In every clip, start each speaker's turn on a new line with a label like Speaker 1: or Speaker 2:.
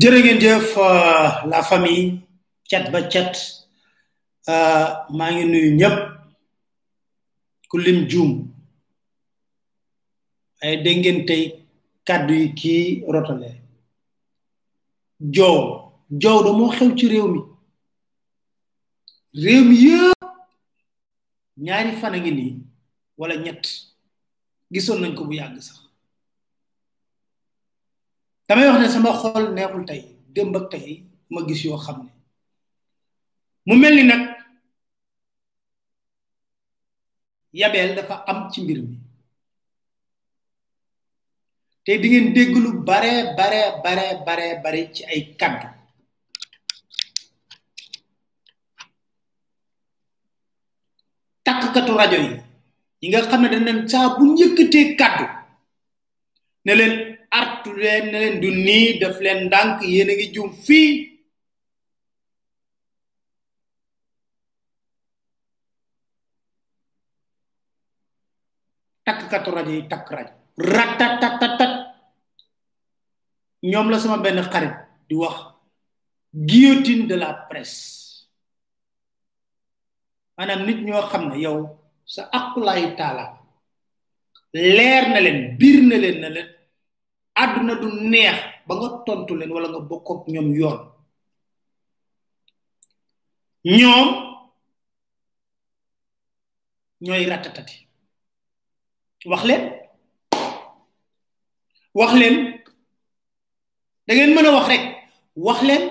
Speaker 1: jërë ngeen jëf euh, la famille chat ba chat euh, maa ngi nuyu ñëpp ku lim juum ay dégg ngeen tey kàddu yi kii rotale joow joow da moo xew ci réew mi réew mi yëpp ñaari fan a ngi nii wala ñett gisoon nañ ko bu yàgg sax damay wax ne sama xol neexul tey démb ak tey ma gis yoo xam ne mu mel ni nag yabeel dafa am ci mbir mi te di ngeen dégg lu bare bare bare bare bare ci ay kàddu takkatu rajo yi yi nga xam ne dañ leen saa bu njëkkatee kàddu ne leen artu leen ne leen du nii daf leen ndànk yéen a ngi jum fii takkatu rajo yi takk rajo ratatatatat ñoom la sama benn xarit di wax guillotine de la presse maanaam nit ñoo xam ne yow sa aqulaayu taala leer na leen biir na leen na leen àdduna du neex ba nga tontu leen wala nga bokk ak ñoom yoon ñoom ñooy ratatati wax leen wax leen da ngeen mën a wax rek wax leen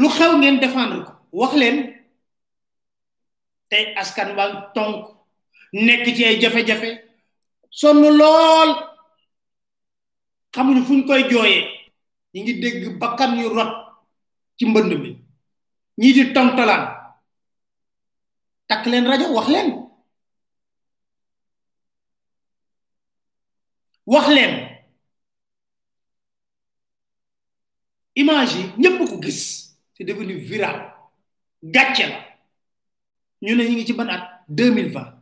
Speaker 1: lu xew ngeen défendre ko wax leen tey askan waa tonk nekk ci ay jafe-jafe sonn lool xamuñu fuñ koy jooyee ñi ngi dégg bakkan yu rot ci mbënd mi ñii di tontolaan takk leen rajo wax leen wax leen image yi ñëpp ko gis c'est devenu viral gàcce la ñu ne ñu ngi ci ban at 2020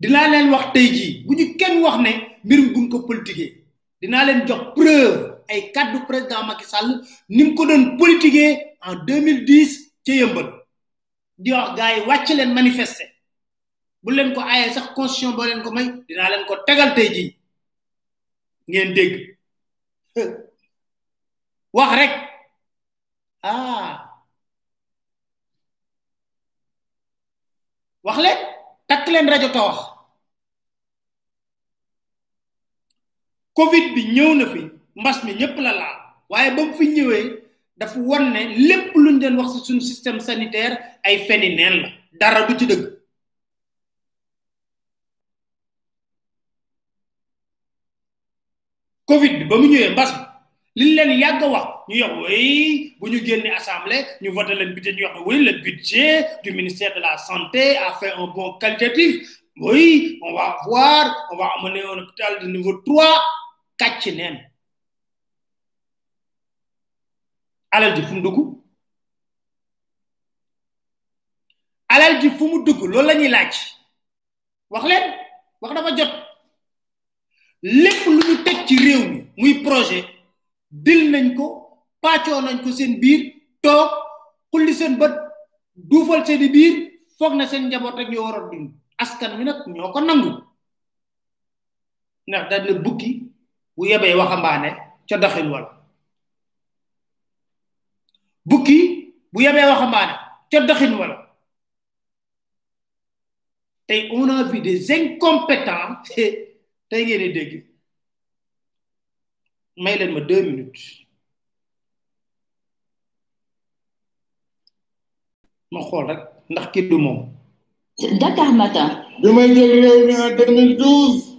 Speaker 1: dinaa leen wax tey jii bu ñu kenn wax ne mbirum buñ ko politiquer dinaa leen jox preuve ay kaddu président Macky Sall ni mu ko doon politiquer en 2010 ca yëmbal di wax gars yi wàcc leen manifester bu leen ko aayee sax constitution boo leen ko may dinaa leen ko tegal tey jii ngeen dégg wax rek ah wax leen takk leen rajo ta wax covid bi ñëw na fi mbas mi ñëpp la laal waaye ba mu fi ñëwee dafa won ne lépp luñ leen wax ci suñu système sanitaire ay feni neen la dara du ci dëgg Covid bi ba mu ñëwee mbas li leen yàgg a wax ñu yox way bu ñu génne assemblée ñu voté leen budget ñu yox way le budget du ministère de la santé a fait un bon qualitatif oui on va voir on va amener un hôpital de niveau 3 kàcc neen alal ji fu mu dugg alal ji fu mu dugg loolu la ñuy laaj wax leen wax dafa jot lépp lu ñu teg ci réew mi muy projet dil nañ ko pàccoo nañ ko seen biir toog xulli seen bët duufal seen i biir foog na seen njaboot rek ñoo war a dund askan wi nag ñoo ko nangu ndax dañ na bukki bu yebee waxambaane ca doxin wala bukki bu yebee waxambaane ca doxin wala tey on a vu des incompétents tey ngeen di dégg may leen ma deux minutes ma xool rek ndax kii du moom
Speaker 2: Dakar Matin.
Speaker 3: bi may jël réew mi en 2012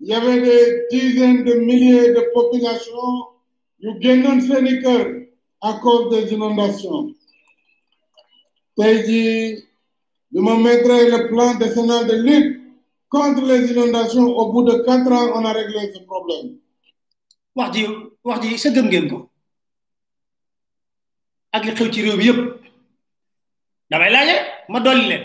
Speaker 3: il y avait des dizaines de milliers de populations yu génnoon seeni kër à cause des inondations tey jii bi ma mettre le plan décennal de lutte contre les inondations au bout de quatre ans on a réglé ce problème
Speaker 1: wax ji wax ji sa gëm ngeen ko ak li xew ci réew bi yëpp damay laaje ma dolli leen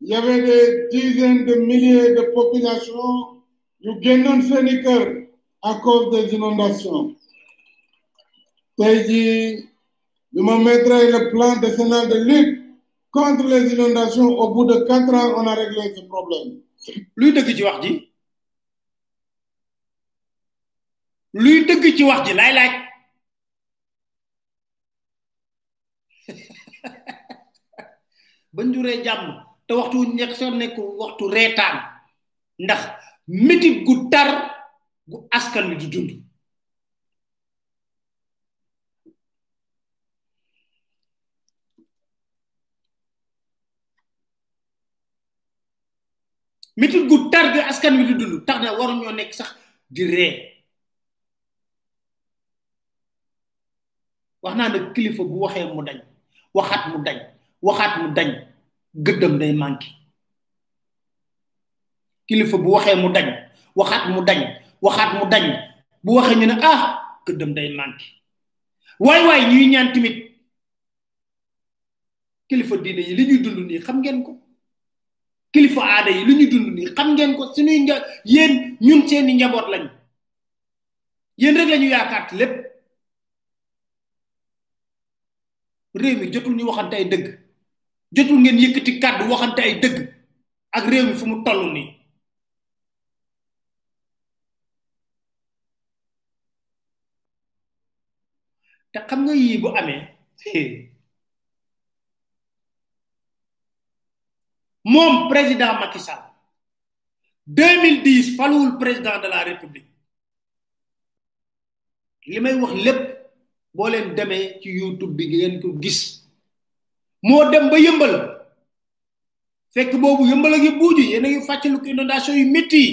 Speaker 3: y avait des dizaines de milliers de populations yu génnoon seeni kër à cause des inondations tey jii bi ma mettre le plan décennal de lutte contre les inondations au bout de quatre ans on a réglé ce problème
Speaker 1: luy dëgg ci wax ji luy dëgg ci wax ji laay laaj bañ du ree jàmm te waxtu nekk soo nekk waxtu reetaan ndax métit gu tar gu askan wi di dund métit gu tar gu askan wi di dund tax na waruñoo nekk sax di ree wax naa ne kilifa bu waxee mu dañ waxaat mu dañ waxaat mu dañ gëddam day manqué kilifa bu waxee mu dañ waxaat mu dañ waxaat mu dañ bu waxee ñu ne ah gëddam day manqué waay waay ñuy ñaan tamit kilifa diine yi li ñuy dund nii xam ngeen ko kilifa aada yi li ñuy dund nii xam ngeen ko suñuy nja yéen ñun seeni njaboot lañ yéen rek la ñu yaakaar ci lépp réew mi jotul ñu waxante ay dëgg jotul ngeen yëkkati kàddu waxante ay dëgg ak réew mi fu mu toll nii te xam nga yii bu amee moom président Macky Sall 2010 faluwul président de la république li may wax lépp boo leen demee ci youtube bi ngeen ko gis moo dem ba yëmbal fekk boobu yëmbal a ngi buuju yéen a ngi fàttaliku inondation yu métti yi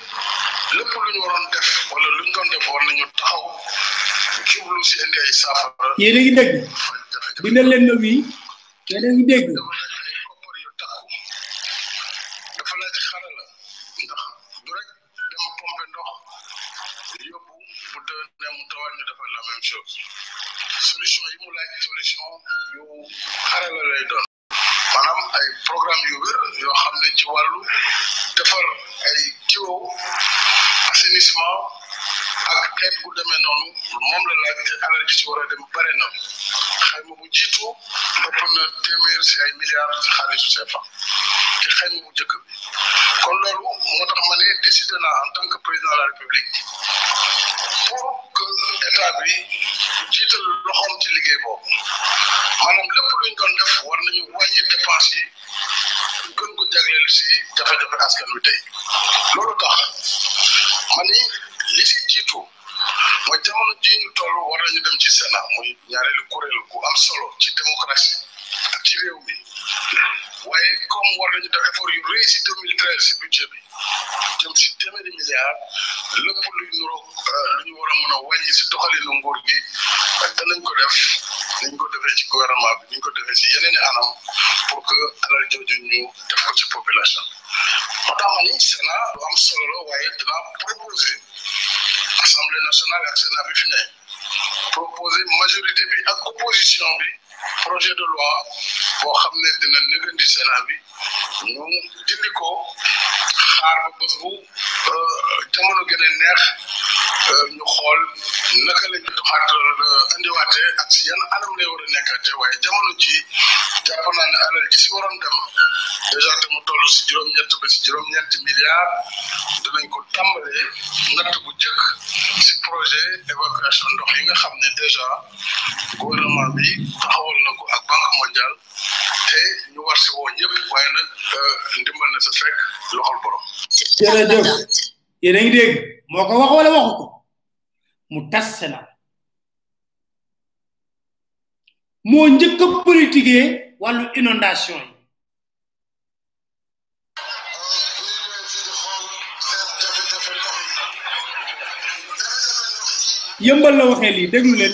Speaker 1: lépp
Speaker 4: lu ñu waroon def wala lu ñu doon def war nañu taxaw jublu si indi ay saafara.
Speaker 1: yéen a ngi dégg bindal leen ma wii yéen a ngi dégg.
Speaker 4: dafa laaj xarala ndax du rek dem pompe ndox yóbbu bu déwénee mu tawaat ñu defal la même chose solution yi mu laaj solution yu xarala lay doon. maanaam ay programme yu wér yoo xam ne ci wàllu defar ay jiwo assainissement ak xeet gu demee noonu moom la laaj te alal ji ci war a dem bare na xayma bu jiitu ëpp na téeméer si ay milliards ci xaalisu CFA ci xayma bu njëkk bi kon loolu moo tax ma ne décidé naa en tant que président de la république pour que état bi jiital loxoom ci liggéey boobu maanaam lépp lu ñu doon def war nañu wàññi dépense yi gën ko jagleel si jafe-jafe askan wi tey loolu tax ma ni li si jiitu mooy jamono ji ñu toll war nañu dem ci Sénat muy ñaareelu kuréel gu am solo ci démocratie ak ci réew mi waaye comme war nañu def effort yu rëy si 2013 si budget bi jëm si téeméeri milliards lépp luy nuroog euh, lu ñu war a mën a wàññi si doxalinu nguur gi danañ ko def niñ ko defee ci gouvernement bi niñ ko defee si yeneen i anam pour que alal jooju ñu def ko ci population moo tax ma ni Sénat lu am solo la waaye dinaa proposer assemblée nationale ak sénat bi fi ne proposé majorité bi ak opposition bi projet de loi boo xam ne dina négandi sénat bi ñu dindi ko xaar ba bés bu jamono gën a neex ñu xool naka la ñu doxaat indiwaate ak si yan anam lay war a nekkaate waaye jamono ji jàpp naa ne alal ji si waroon dem dèjà te mu toll si juróom-ñett ba si juróom-ñeenti milliards dinañ ko tàmbalee natt bu jëkk si projet évacuation ndox yi nga xam ne déjà gouvernement bi taxawal na ko ak banque mondiale te ñu war si woo ñëpp waaye nag euh, ndimbal na sa fekk loxol borom.
Speaker 1: jërëjëf yéen a ngi dégg moo ko wax wala waxu ko mu tas Sénat moo njëkk a politiquer wàllu inondation yi yëmbal la waxee lii déglu leen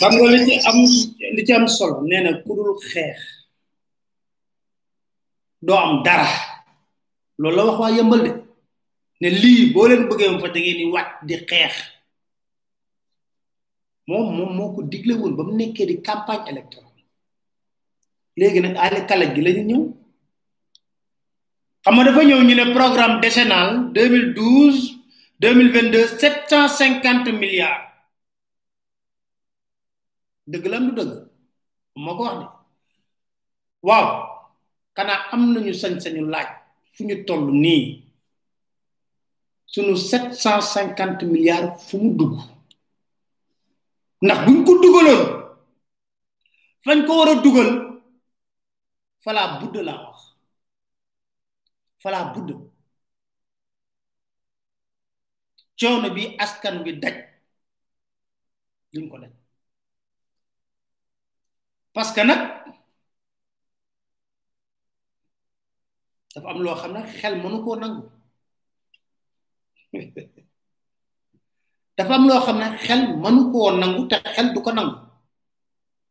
Speaker 5: xam
Speaker 1: nga li ci am li ci am solo nee na ku dul xeex doo am dara loolu la wax waa yëmbal de ne lii boo leen bëggee fa da ngeen di wàcc di xeex moom moom moo ko digle woon ba mu nekkee di campagne électorale léegi nag ale kalaj gi lañu ñëw xam nga dafa ñëw ñu ne programme décennal 2012 2022 750 milliards dëgg lan du dëgg moo ko wax de waaw xanaa am nañu sañ-sañu laaj fu ñu toll nii sunu sept cent cinquante milliards fu mu dugg ndax buñ ko dugaloon fañ ko war a dugal falaa budd laa wax falaa budd coono bi askan bi daj duñ ko daj parce que nag dafa am loo xam ne xel mënu koo nangu dafa am loo xam ne xel mënu koo nangu te xel du ko nangu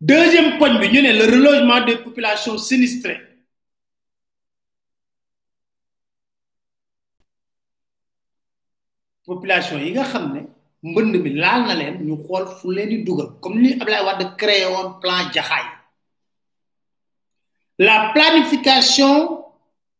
Speaker 1: deuxième poñ bi ñu ne le relogement des populations sinistrées population yi nga xam ne mbënd mi laal na leen ñu xool fu leen di dugal comme ni Ablaye Wade créé woon plan jaxaay la planification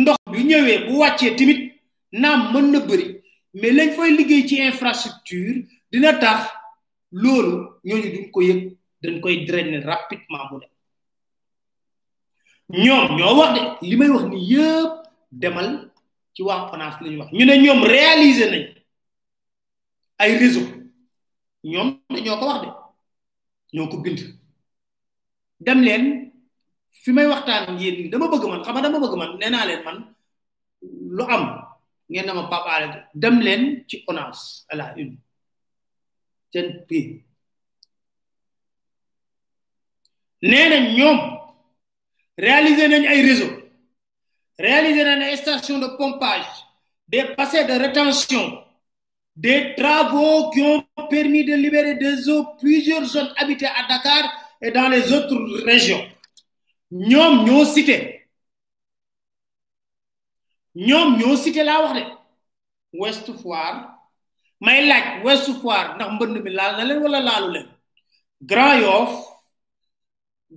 Speaker 1: ndox bi ñëwee bu wàccee tamit naam mën na bëri mais lañ fay liggéey ci infrastructure dina tax loolu ñooñu duñ ko yëg dañ koy drainer rapidement mu dem ñoom ñoo wax de li may wax ni yëpp demal ci waa ONAS lañu wax ñu ne ñoom réaliser nañ ay réseau ñoom dañoo ko wax de ñoo ko bind dem leen fi may waxtaan yéen dama bëgg man xam nga dama bëgg man nee naa leen man lu am ngeen dama Pape Alé dem leen ci ONAS à la une seen prix nee na ñoom réaliser nañ ay réseau réaliser nañ ay station de pompage des bassins de rétention des travaux qui ont permis de libérer des eaux plusieurs zones habitées à Dakar et dans les autres régions ñoom ñoo cité ñoom ñoo cité laa wax de Ouest Foire may laaj Ouest Foire ndax mbënd mi laal na leen wala laalu leen Grand Yoff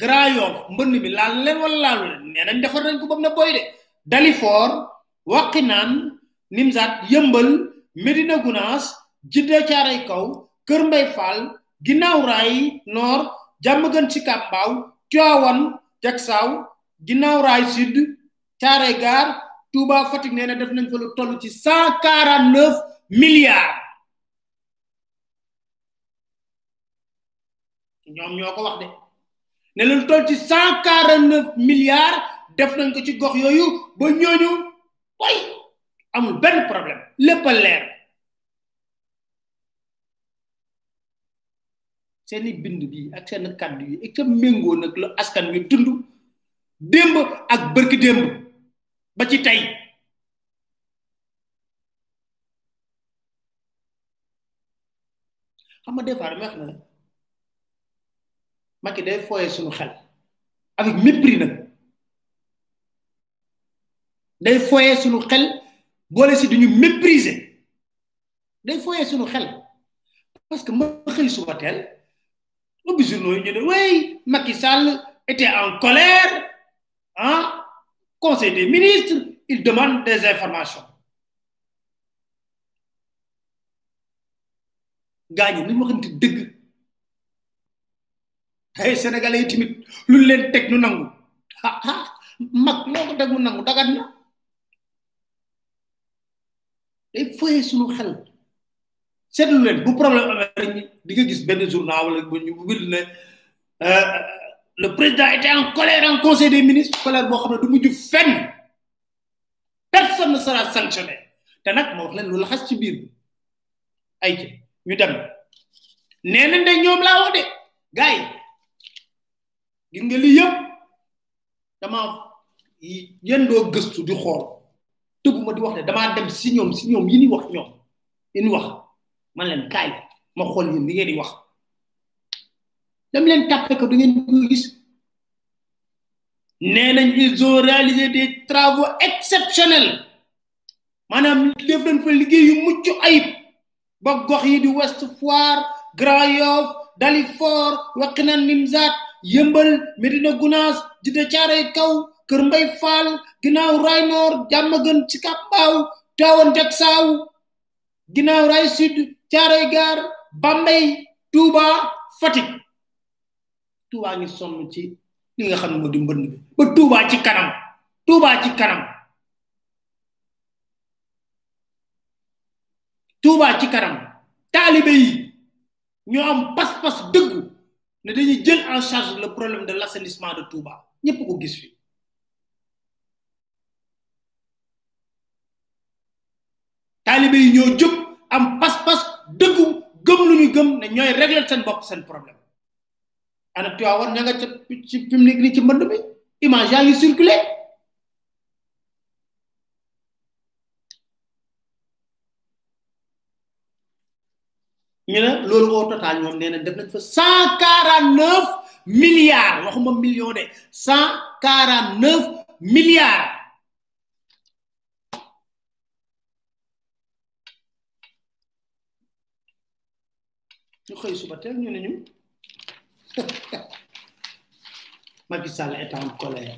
Speaker 1: Grand Yoff mbënn mi laal leen wala laalu leen nee nañ defar nañ ko bam na boy de Dalifort Waqinaan Nimzaat Yëmbal Medina Gunaas Jidda Caaray Kaw Kër Mbay Fall Ginnaaw Raay Noor Jàmmagën ci Kàmbaaw Tiwaawan Jaksaaw Ginnaaw Raay Sud Caaray Gaar Touba Fatick nee na def nañ fa lu toll ci cent quarante neuf milliards ñoom ñoo ko wax de ne leen toll ci cent quarante neuf milliards def nañ ko ci gox yooyu ba ñooñu way amul benn problème lépp a leer seeni bind bi ak seen kàddu yi ak sa méngoo nag la askan wi dund démb ak bërki démb ba ci tey xam nga des fois dama wax ne Macky day foyee suñu xel avec mépris nag day foyee suñu xel boole si duñu mépriser day foyee suñu xel parce que ma xëy suba teel ubbi journaux yi ñu ne wey Macky Sall était en colère ah conseil des ministres il demande des informations gaañu nañ waxante dëgg ay sénégalais yi tamit lu leen teg nu nangu ah ah mag loo ko teg mu nangu dagat na day foye suñu xel seetlu leen bu problème amee rek di nga gis benn journal wala bu ñu wil ne le président était en colère en conseil des ministres colère boo xam ne du mujj fenn personne ne sera sanctionné te nag ma wax leen lu laxas ci biir bi ay ci ñu dem nee nañ de ñoom laa wax de gars yi gis nga li yëpp dama yéen doo gëstu di xool tëgguma di wax ne damaa dem si ñoom si ñoom yi ni wax ñoom yi ni wax man leen kaay ma xool yéen li ngeen di wax dem leen tàppe ko du ngeen ko gis nee nañ ils ont réalisé des travaux exceptionnels maanaam def nañ fa liggéey yu mucc ayib ba gox yi di Ouest Foire Grand Yoff Dalifort Wakhinane Nimzatt Yeumbeul Médina Gounass Djiddah Thiaroye Kaw Kër Mbaye Fall ginnaaw Rail Nord Diamaguène Sicap Mbao Tivaouane Diacksao ginnaaw Rail Sud Thiaroye Gare Bambey Touba Fatick Touba ngi sonn ci li nga xam ne moo di mbënd bi ba Touba ci kanam Touba ci kanam Touba ci kanam taalibe yi ñoo am pas-pas dëggu ne dañuy jël en charge le problème de l'assainissement de Touba ñëpp ko gis fi taalibe yi ñoo jóg am pas-pas dëggu gëm lu ñu gëm ne ñooy régler seen bopp seen problème ana Tiwaawan ña nga ca ci fi mu nekk nii ci mbënd mi image yaa ngi circulé ñu ne loolu au total ñoom nee na def nañ fa cent quarante neuf milliards waxuma million de cent quarante neuf milliards ñu xëy suba teel ñu ne ñu Macky Sall est en colère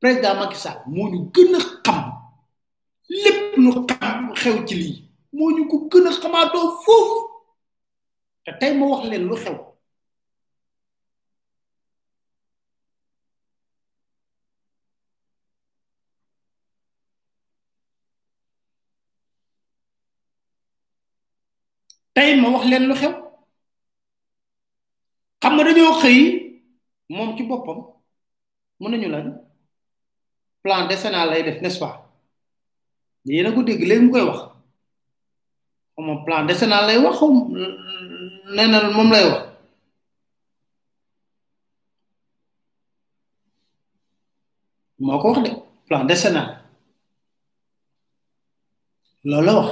Speaker 1: président Macky Sall moo ñu gën a xam lépp lu xam xew ci lii moo ñu ko gën a xamaatoo foofu te tey ma wax leen lu xew tey ma wax leen lu xew xam nga dañoo xëy moom ci boppam mën nañu lan plan décennal lay def n'est-ce pas yéen a ko dégg léegi mu koy wax moom plan décennal lay wax xaw nee na moom lay wax moo ko wax de plan décennal loolu la wax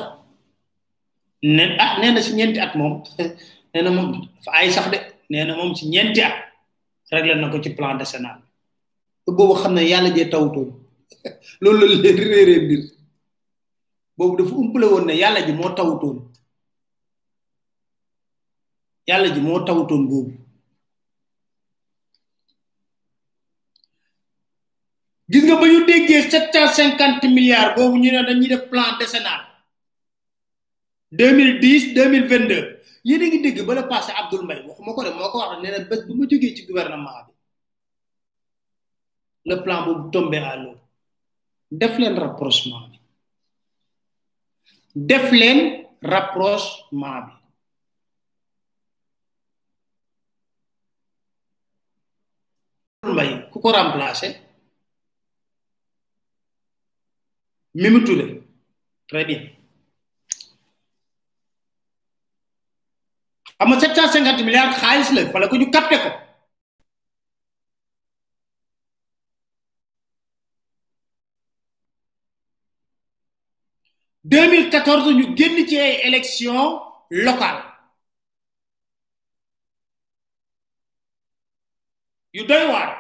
Speaker 1: ne ah nee na si ñeenti at moom nee na moom fa ay sax de nee na moom si ñeenti at réglé na ko ci plan décennal te boobu xam ne yàlla jee tawutoon loolu la leen réeree mbir boobu dafa umpale woon ne yàlla ji moo tawutoon yàlla ji moo tawutoon boobu gis nga ba ñu déggee sept cent cinquante milliards boobu ñu ne dañuy def plan décennal deux mille dix deux mille vingt deux yéen a ngi dégg ba la passé Abdoul Mbaye waxuma ko de moo ko wax ne na bés bu ma jógee ci gouvernement bi le plan boobu tombé à l'eau def leen rapprochement bi def leen rapprochement bi mbay ku ko remplacer Mimi Touré très bien xam nga sept cent cinquante milliards xaalis la fala ko ñu capté ko deux mille quatorze ñu génn ci ay élection locale yu doy waar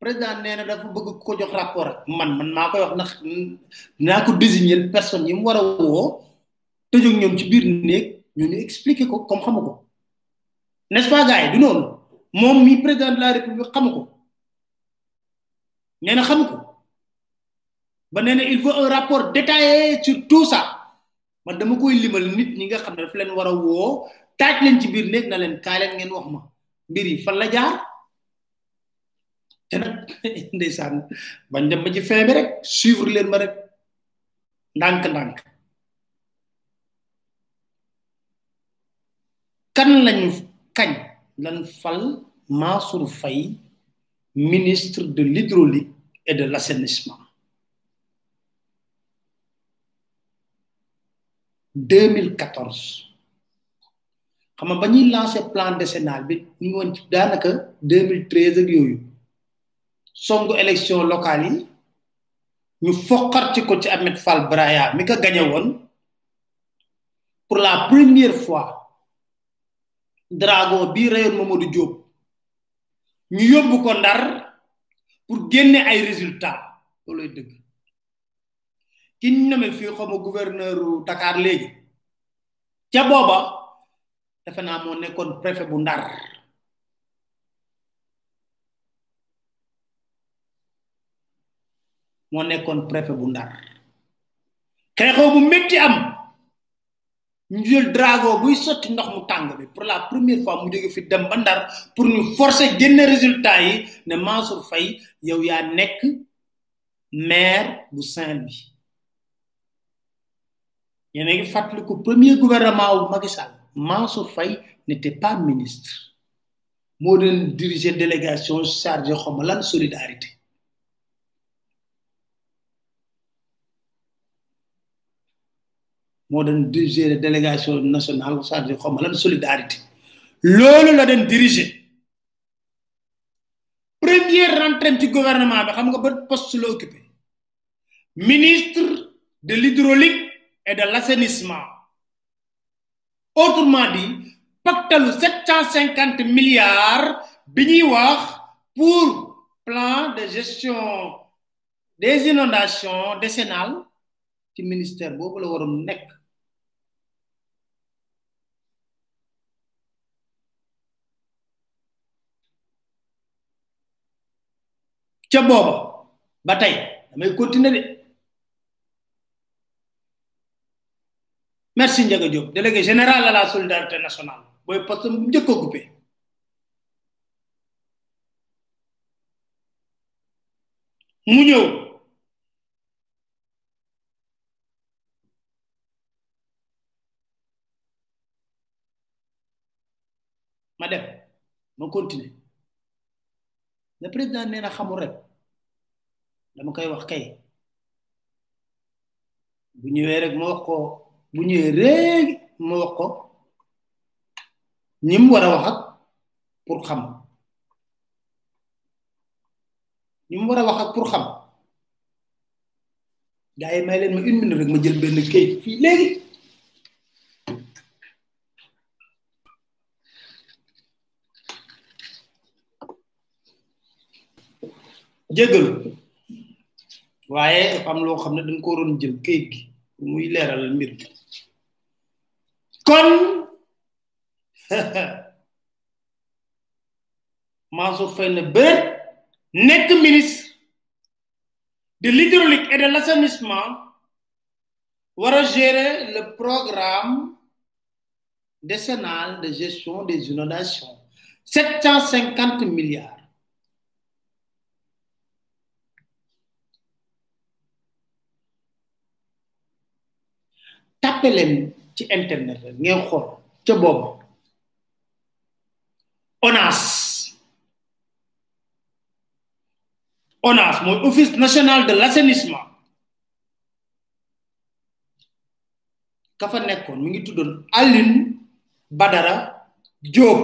Speaker 1: président nee na dafa bëgg ko jox rapport ak man man maa koy wax ndax naa ko désigner personne yi mu war a woo tëjoo ñoom ci biir néeg ñu ñu expliquer ko comme xamu ko n'est-ce pas gars yi du noonu moom mi président de la république xamu ko nee na xamu ko ba nee na il faut un rapport détaillé sur tout ça man dama koy limal nit ñi nga xam ne daf leen war a woo taaj leen ci biir néeg na leen kaay leen ngeen wax ma mbir yi fan la jaar te nag ndeysaan bañ dem ba ci fin bi rek suivre leen ma rek ndànk-ndànk kan lañu kañ lan fal Mansour Faye ministre de l'hydraulique et de l'assainissement 2014 xam nga ba ñuy lancé plan décennal bi ñu ngi woon ci daanaka 2013 ak yooyu songu élection locale yi ñu foqar ci ko ci Ahmed Fall Braya mi ko gañe woon pour la première fois dragon bii rayoon Mamadou Diop ñu yóbbu ko ndar pour génne ay résultats looloy dëgg ki nommé fii xawma gouverneur Dakar léegi ca booba defe naa moo nekkoon préfet bu Ndar moo nekkoon préfet bu Ndar xeexoo bu métti am ñu jël drago buy sotti ndox mu tàng bi pour la première fois mu jóge fi dem ba ndar pour ñu forcer génne résultat yi ne Mansour Faye yow yaa nekk maire bu Saint-Louis yéen a ngi fàttaliku premier gouvernement wu Macky Sall Mansour Faye n'était pas ministre moo doon diriger délégation chargée xawma lan solidarité moo doon diriger délégation nationale chargée xawma lan solidarité loolu la doon diriger première rentrée du gouvernement bi xam nga ba poste la ministre de l'hydraulique et de l'assainissement. Autrement dit, pactalu 750 milliards bi ñuy wax pour plan de gestion des inondations décennales ci ministère boobu la waroon nekk ca booba ba tey damay continuer de merci Ndiaga Diop délégué général à la solidarité nationale booy poste bu njëkk a occupé mu ñëw ma dem ma continuer le président nee na xamul rek dama koy wax kay bu ñëwee rek ma wax ko bu ñëwee rek ma wax ko ñi mu war a wax ak pour xam ñu mu war a wax ak pour xam gars yi may leen ma une minute rek ma jël benn kayit fii léegi jéggalu waaye dafa am loo xam ne dañ ko waroon jël kayit gi pour muy leeral mbir bi kon Mansour Faye na bëre nekk ministre de l'hydraulique et de l'assainissement war a gérer le programme décennal de gestion des inondations sept cent cinquante milliards tàppe leen ci internet rek ngeen xool ca boobu ONAS ONAS mooy office national de l' assainissement ka fa nekkoon mi ngi tuddoon Aline Badara Diop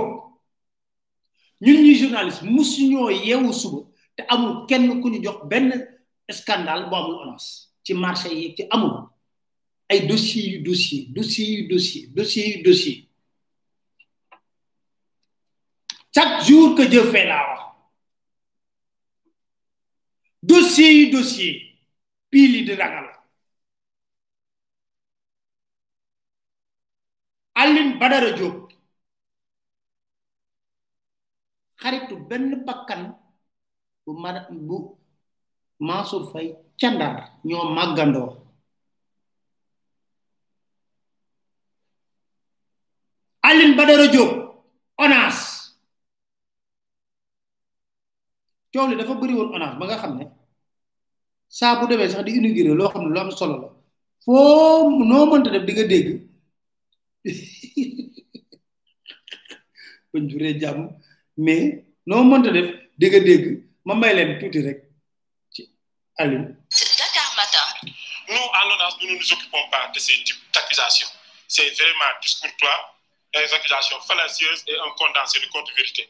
Speaker 1: ñun ñuy journaliste musu ñoo yeewu suba te amul kenn ku ñu jox benn scandale bu amul ONAS ci marché yi ci amul ay dossier yu dossier dossier yu dossier dossier yu dossier chaque jour que Dieu fait la wax dossier yu dossier pii li di ragal Aline Badara Diop xaritu benn bakkan bu ma bu Mansour Faye ca Ndar ñoo màggandoo Aline Badara Diop ONAS coow li dafa bëri woon ONAS ba nga xam ne saa bu demee sax di inauguré loo xam ne lu am solo la foo noo mënta def di nga dégg bañ juree jàmm mais noo mënta def di nga dégg ma may leen tuuti rek ci alim
Speaker 2: Dakar Matin.
Speaker 6: Nous, à l'ONAS, nous ne nous occupons pas de ces types d'accusations. C'est vraiment discourtois, des accusations fallacieuses et un condensé de contre-vérité.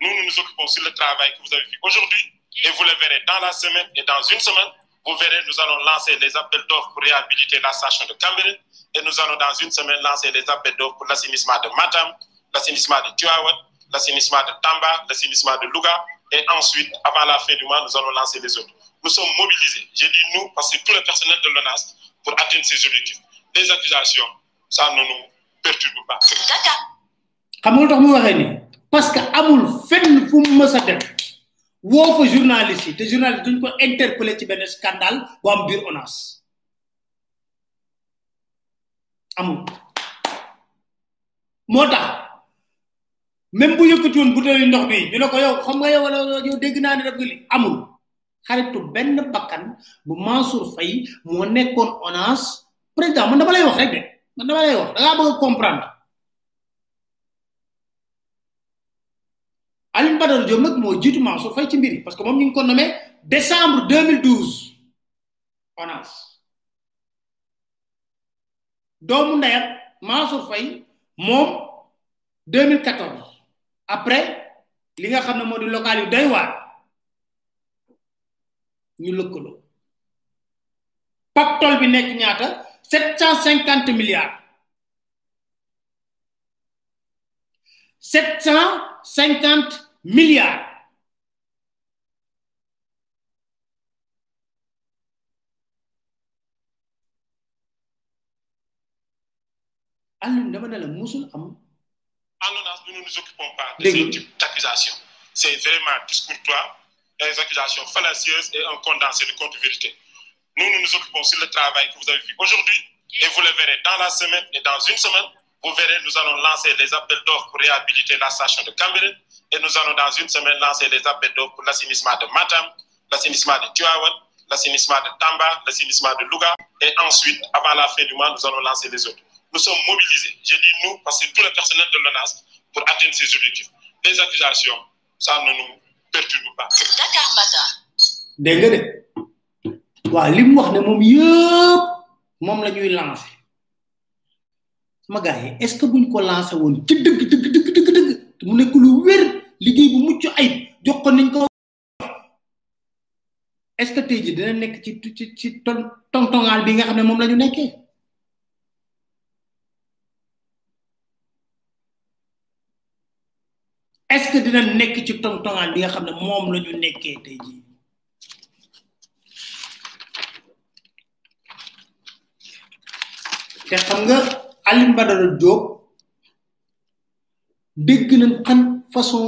Speaker 6: Nous, nous nous occupons sur le travail que vous avez fait aujourd'hui et vous le verrez dans la semaine et dans une semaine. Vous verrez, nous allons lancer les appels d'offres pour réhabiliter la station de Cameroun et nous allons dans une semaine lancer les appels d'offres pour l'assainissement de Matam, l'assainissement de Tuawat, l'assainissement de Tamba, l'assainissement de Louga et ensuite, avant la fin du mois, nous allons lancer les autres. Nous sommes mobilisés, j'ai dit nous, parce que tout le personnel de l'ONAS pour atteindre ces objectifs. Les accusations, ça nous nous perturbe pas
Speaker 1: xam nga tax mu waxee ni parce que amul fenn fu mu mës a dem woo fa journaliste yi te journaliste duñ ko interpellé ci benn scandale bu am biir ONAS amul moo tax même bu yëkkati woon butéeli ndox bi ñu ne ko yow xam nga yow wala yow dégg naa ne def nga li amul xaritu benn bakkan bu Mansour Faye moo nekkoon ONAS président man dama lay wax rek de man dama lay wax da ngaa bëgg a comprendre Alioune Badara Diop nag moo jiitu Mansour Faye ci mbir yi parce que moom ñu ngi ko nommé décembre 2012 ONAS doomu ndeyam Mansour Faye moom 2014 après li nga xam ne moo di local yu doy waar ñu lëkkaloo pactole bi nekk ñaata 750 milliards sept cent cinquante milliards Alioune dama ne la musul am
Speaker 6: pas de
Speaker 1: ce
Speaker 6: type d'accusation. C'est vraiment discourtois, des accusations fallacieuses et un condensé de de vérité nous, nous nous occupons sur le travail que vous avez fait aujourd'hui et vous le verrez dans la semaine et dans une semaine. Vous verrez, nous allons lancer les appels d'offres pour réhabiliter la station de Cameroun et nous allons dans une semaine lancer les appels d'offres pour l'assainissement de Matam, l'assainissement de Tuawan, l'assainissement de Tamba, l'assainissement de Louga. Et ensuite, avant la fin du mois, nous allons lancer les autres. Nous sommes mobilisés. Je dis nous parce que tout le personnel de l'ONAS pour atteindre ces objectifs. Les accusations, ça ne nous perturbe pas.
Speaker 2: Dakar Matin.
Speaker 1: dégg nga de waaw li mu wax ne moom yëpp moom la ñuy lancé sama gars yi est ce que buñ ko lancé woon ci dëgg dëgg dëgg dëgg dëgg te mu nekk lu wér liggéey bu mucc ayib jox ko niñ ko est-ce que tey ji dina nekk ci ci ci ton tontongaal bi nga xam ne moom la ñu nekkee est-ce que dina nekk ci tontongaal bi nga xam ne moom la ñu nekkee tey ji te xam nga Alioune Badara Diop dégg nañ xan façon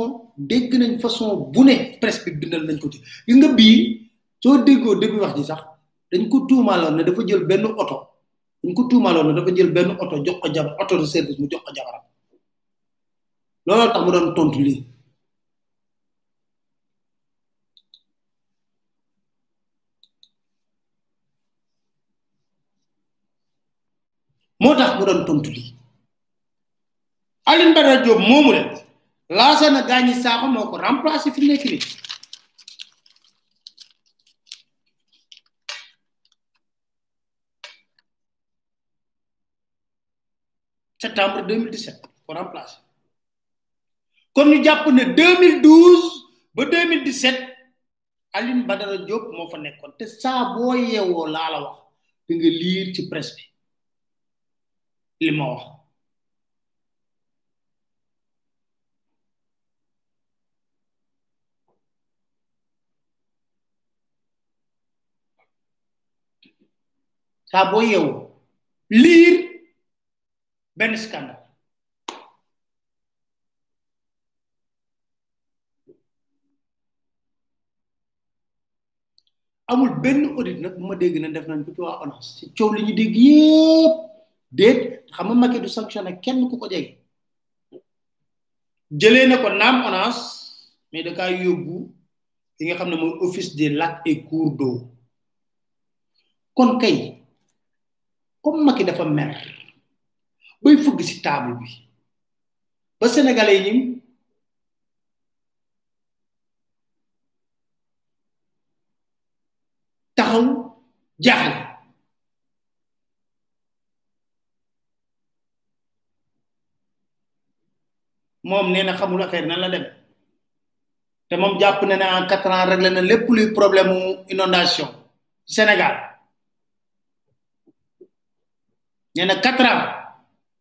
Speaker 1: dégg nañ façon bu ne presse bi bindal nañ ko ci gis nga bii soo déggoo début wax ji sax dañ ko tuumaaloon ne dafa jël benn oto dañ ko tuumaaloon ne dafa jël benn oto jox ko jabar oto de service mu jox ko jabaram looloo tax mu doon tontu lii moo tax mu doon tontu lii Alioune Badara Diop moomu leen Laasana Gagny Sakho moo ko remplacé fi mu nekk nii septembre 2017 ko remplacé kon ñu jàpp ne 2012 ba 2017 Aline Badara Diop moo fa nekkoon te saa boo yeewoo laa la wax di nga liir ci presse bi li ma wax saa boo yeewoo liir benn scandale amul benn audit nag bu ma dégg ne def nañ ko ci waa ONAS ci coow li ñu dégg yépp déet xam nga Macky du sanctionné kenn ku ko jege jëlee na ko naam ONAS mais da kaa yóbbu li nga xam ne mooy office des lacs et cours d'eau kon kay comme Macky dafa mer bay fëgg si table bi ba sénégalais yi ni taxaw jaaxle moom nee na xamul affaire nan la dem te moom jàpp na ne en quatre ans réglé na lépp luy problème mu inondation Sénégal nee na quatre ans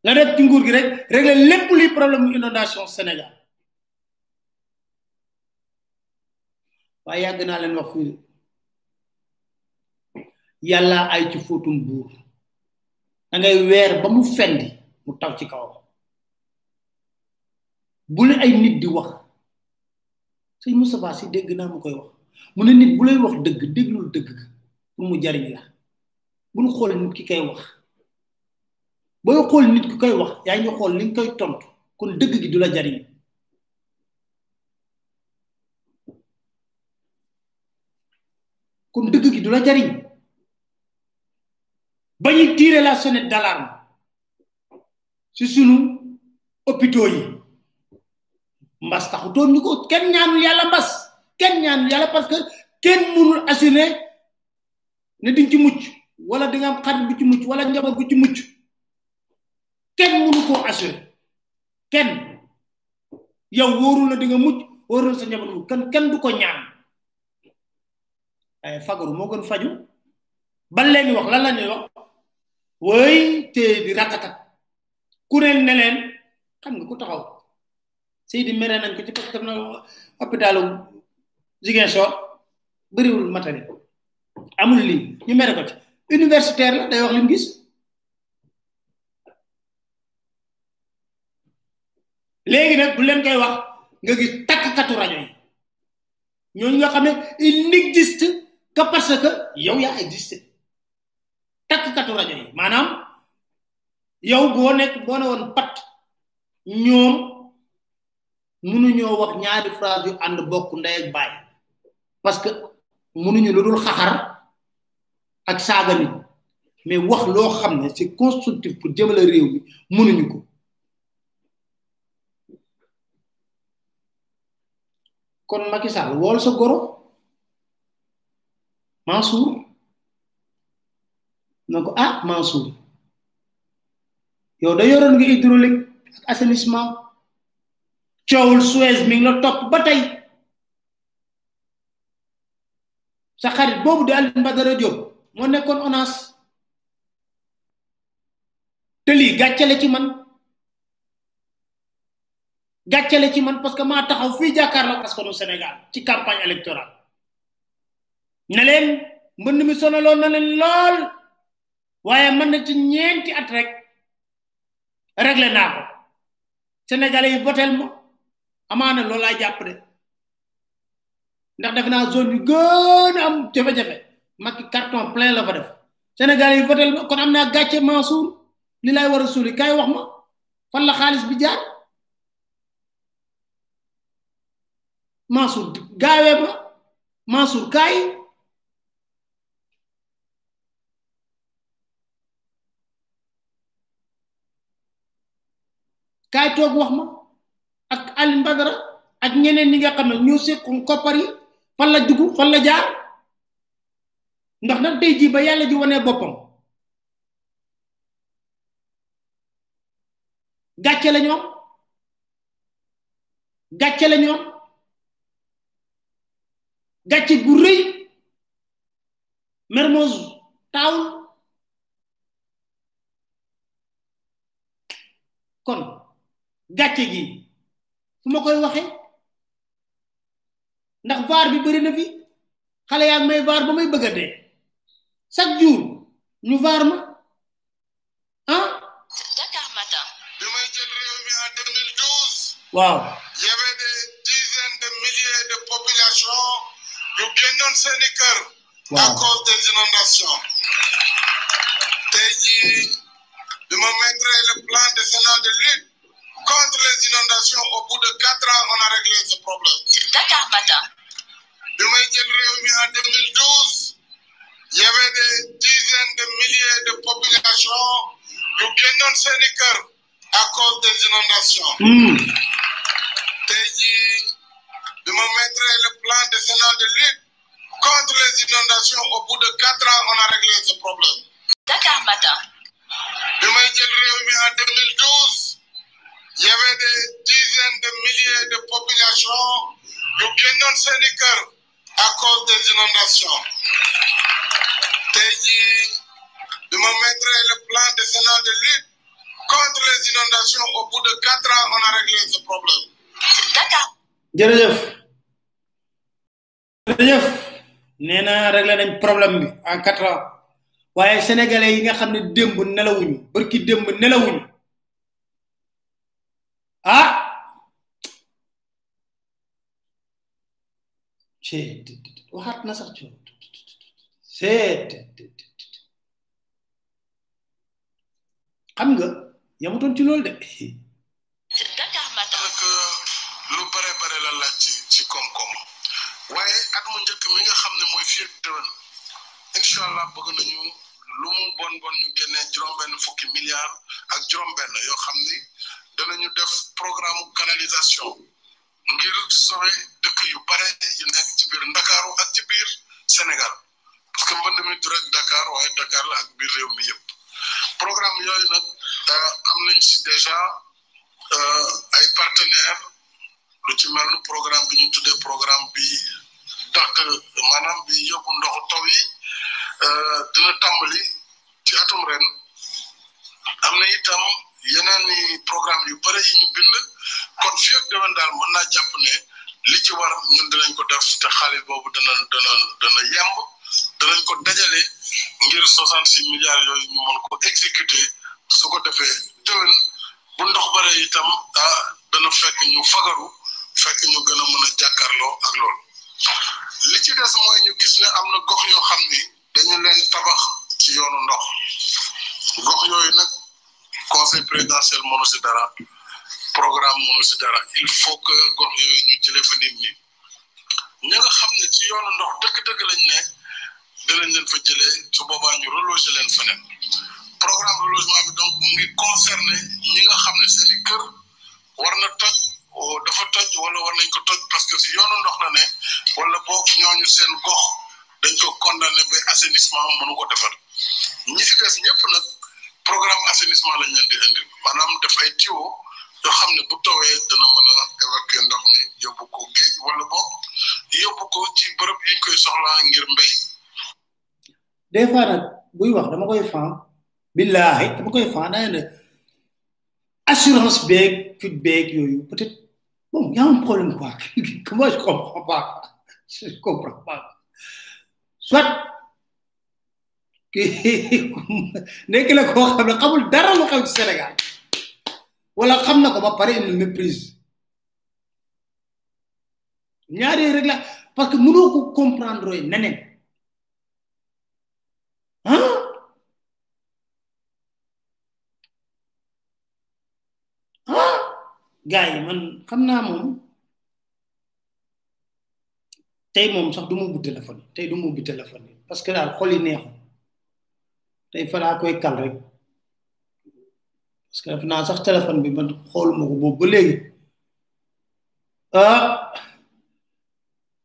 Speaker 1: nga def ci nguur gi rek régler lépp luy problème mu inondation Sénégal waaye yàgg naa leen wax fii yàlla ay ci fóotum buur da ngay weer ba mu fendi mu taw ci kaw bu la ay nit di wax sëñ Moustapha si dégg naa mu koy wax mu ne nit bu lay wax dëgg déglul dëgg pour mu jariñ la bul xool nit ki kay wax booy xool nit ku koy wax yaa ngi xool li nga koy tontu kon dëgg gi du la jariñ kon dëgg gi du la jariñ ba ñuy tirer la sonnette d'alarme si sunu hôpitaux yi mbas taxutoon ñu ko kenn ñaanul yàlla mbas kenn ñaanul yàlla parce que kenn mënul assurer ne diñ ci mucc wala di nga am xarit bu ci mucc wala njaboot bu ci mucc kenn mënu koo assuré kenn yow wóorul na di nga mucc wóorul sa njaboot bu kenn kenn du ko ñaan ay fagaru moo gën faju ban leen wax lan la ñuy wax woy te di ratatat ku ne ne leen xam nga ku taxaw Seydi mere nañ ko ci parce que def na hôpitalu Ziguinchor bëriwul matériel amul lii ñu mere ko ci universitaire la day wax li mu gis léegi nag bu leen koy wax nga gis takkatu rajo yi ñooñu nga xam ne il n'existe que parce que yow yaa existé takkatu rajo yi maanaam yow boo nekk boo ne woon pat ñoom mënuñoo wax ñaari phrase yu ànd bokk ndey ak baay parce que mënuñu lu dul xaxar ak saaga nit mais wax loo xam ne c'est constructif pour jëmale réew mi mënuñu ko kon Macky Sall wool sa goro Mansour na ko ah Mansour yow da yoroon nga hydraulique ak assainissement coowul Suez mi ngi la topp ba tey sa xarit boobu di Alioune Badara Diop moo nekkoon ONAS te lii gàccale ci man gàcce la ci man parce que maa taxaw fii jàkkaarloo askanu Sénégal ci campagne électorale ne leen mbënd mi sonaloon na leen lool waaye mën na ci ñeenti at rek réglé naa ko sénégalais yi votel ma amaana loolu laa jàpp de ndax def naa zone yu gën a am jafe-jafe Macky carton plein la fa def sénégalais yi votel ma kon am naa gàcce Mansour li lay war a suuli kaay wax ma fan la xaalis bi jaar Mansour gaawee ba Mansour kaay kaay toog wax ma ak Alioune Badara ak ñeneen ñi nga xam ne ñoo sekkoon koppar yi fan la dugg fan la jaar ndax nag tey jii ba yàlla ji wanee boppam gàcce la ñoom gàcce la ñoom gàcce gu rëy Mermoz taawul kon gàcce gi fu ma koy waxe ndax vaar bi bëri na fi xale yaa may vaar ba may bëgg a dee chaque jour ñu vaar ma ah.
Speaker 2: Dakar Matin.
Speaker 4: bi may jël réew mi en 2012.
Speaker 1: waaw.
Speaker 4: y avait des dizaines de milliers de population yu génnoon seen i kër.
Speaker 1: waaw à
Speaker 4: cause des inondations. tey jii bi ma mettre le plan décennal de lutte contre les inondations au bout de quatre ans on a réglé ce problème.
Speaker 2: Dakar Matin.
Speaker 4: bi may jël réew mi en 2012. Il y avait des dizaines de milliers de populations yu génnoon seeni kër à cause des inondations.
Speaker 1: Hmm.
Speaker 4: tey jii bi ma mettre le plan décennal de lutte contre les inondations au bout de quatre ans on a réglé ce problème.
Speaker 2: Dakar Matin.
Speaker 4: bi may jël réew mi en 2012 il y avait des dizaines de milliers de populations yu génnoon seeni kër. à cause des inondations tey jii bi ma mettre le plan décennal de lutte contre les inondations au bout de quatre ans on a réglé ce problème.
Speaker 2: Dakar.
Speaker 1: jërëjëf jërëjëf nee na réglé nañ problème bi en quatre ans waaye sénégalais yi nga xam ne démb nelawuñu barki démb nelawuñu ah seet waxaat na sax ci seet xam nga yamutoon ci loolu de
Speaker 2: Dakar Matin
Speaker 4: nag lu bare bare la laaj ci ci koom-koom waaye at mu njëkk mi nga xam ne mooy fii ak déwén incha allah bëgg nañu lu mu bon bon ñu génnee juróom-benn fukki milliards ak juróom-benn yoo xam ni danañu def programme canalisation ngir sowe dëkk yu bare yu nekk ci biir Ndakaaru ak ci biir Sénégal parce que mbënd mi du rek Dakar waaye Dakar la ak biir réew mi yëpp programme yooyu nag euh, am nañ si déjà euh, ay partenaires lu ci mel ni programme bi ñu tuddee programme bi dàq maanaam bi yóbbu ndoxu taw yi euh, dina tàmbali ci atum ren am na itam yeneen i programme yu bëri yi ñu bind kon fii ak déwén daal mën naa jàpp ne li ci war ñun dinañ ko def te xaalis boobu dana dana dana yemb danañ ko dajale ngir soixante six milliards yooyu ñu mën ko exécuter su ko defee déwén bu ndox bare itam ah dana fekk ñu fagaru fekk ñu gën a mën a jàkkaarloo ak loolu li ci des mooy ñu gis ne am na gox yoo xam ni dañu leen tabax ci yoonu ndox gox yooyu nag conseil présidentiel mënu si dara programme mënu si dara il faut que gox yooyu ñu jëlee fa nit ñi ñi nga xam ne ci yoonu ndox dëgg-dëgg lañ ne dinañ leen fa jëlee su boobaa ñu reloger leen feneen programme de logement bi donc mu ngi concerné ñi nga xam ne seen i kër. war na toj dafa toj wala war nañ ko toj parce que si yoonu ndox la ne wala boog ñooñu seen gox dañ ko condamné ba assainissement mënu ko defar ñi si des ñëpp nag programme assainissement lañ leen di indi maanaam dafay tiwo yoo xam ne bu tawee dana mën a évacuer ndox mi yóbbu ko géej wala boog yóbbu ko ci bërëb yi ñu koy soxlaa ngir mbéy.
Speaker 1: des fois nag buy wax dama koy fan. billahi dama koy fan naa ne assurance beeg fit beeg yooyu peut-être bon y a un problème quoi que moi je comprends pas je comprends pas soit nekk na koo xam ne xamul dara lu xew ci Sénégal wala xam na ko ba pare une méprise ñaar yooyu rek la parce que mënoo ko comprendre roy neneen ah ah gars yi man xam naa moom tey moom sax du ma ubbi téléphone tey du ma ubbi téléphone yi parce que daal xol yi neexul tey falaa koy kal rek parce que def naa sax téléphone bi man xooluma ko boobu ba léegi ah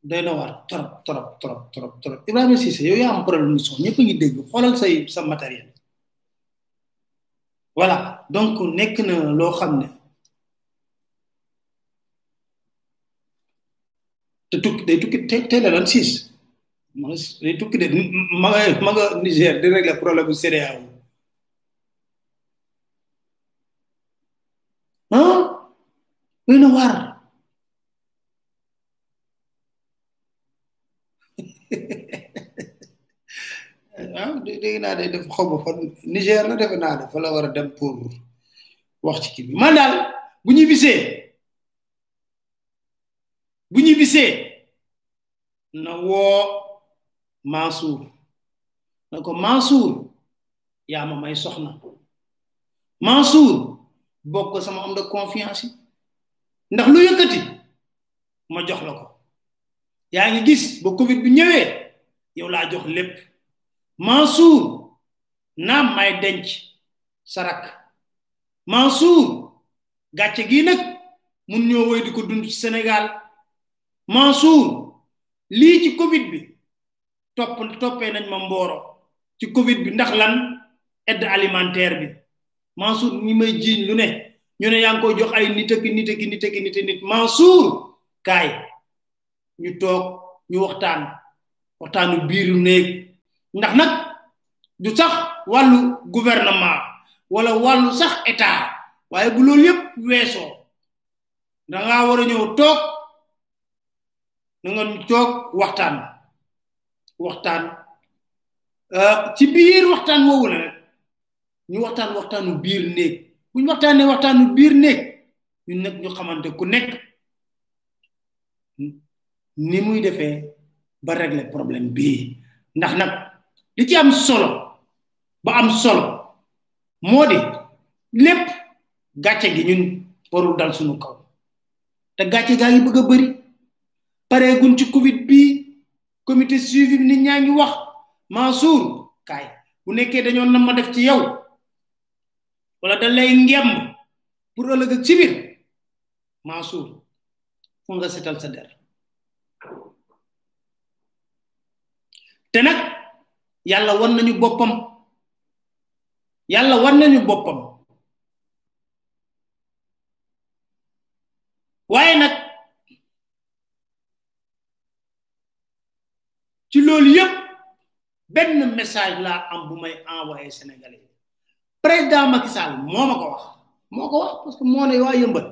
Speaker 1: doy na waar trop trop trop trop trop Ibrahima Cissé yow yaa am problème mu son ñëpp ngi dégg xoolal say sa matériel voilà donc nekk na loo xam ne te tukki day tukki te teel a lan siis ma day tukki de ma nga ma nga Niger di régler problème bu CEDEAO ah doy na waar waaw dégg naa day def xaw ma fan Niger la defe naa dafa la war a dem pour wax ci kii bi man daal bu ñu bisee bu ñu bisee na woo Mansour na ko Mansour yaa ma may soxna Mansour bokk sama homme de confiance yi ndax lu yëkkati ma jox la ko yaa ngi gis ba covid bi ñëwee yow laa jox lépp mansour naam may denc sa rak mansour gàcce gi nag mun ñoo woy di ko dund ci sénégal mansour lii ci covid bi topp toppee nañ ma mbooro ci covid bi ndax lan aide alimentaire bi Mansour ñi may jiiñ lu ne ñu ne yaa ngi koy jox ay nit ak nit ak nit ak nit ak nit Mansour kaay ñu toog ñu waxtaan waxtaanu biiru néeg ndax nag du sax wàllu gouvernement wala wàllu sax état waaye bu loolu yëpp weesoo da nga wara ñew tok na nga tok waxtaan waxtaan euh ci biir waxtaan woowu la rek ñu waxtaan waxtaanu biir néeg bu ñu waxtaanee waxtaanu biir néeg ñun nag ñu xamante ku nekk ni muy defee ba régler problème bii ndax nag li ci am solo ba am solo moo di lépp gàcce gi ñun warul dal suñu kaw te gàcce gaa ngi bëgg a bëri pareegun ci covid bi comité suivi nit ñaa ngi wax Mansour kaay bu nekkee dañoo nam ma def ci yow wala da lay ngemb pour ëllëg ak ci biir Mansour fu nga setal sa der te nag yàlla wan nañu boppam yàlla wan nañu boppam waaye nag ci loolu yépp benn message laa am bu may envoyé Sénégalais yi président Macky Sall moo ma ko wax moo ko wax parce que moo ne waa yëmbal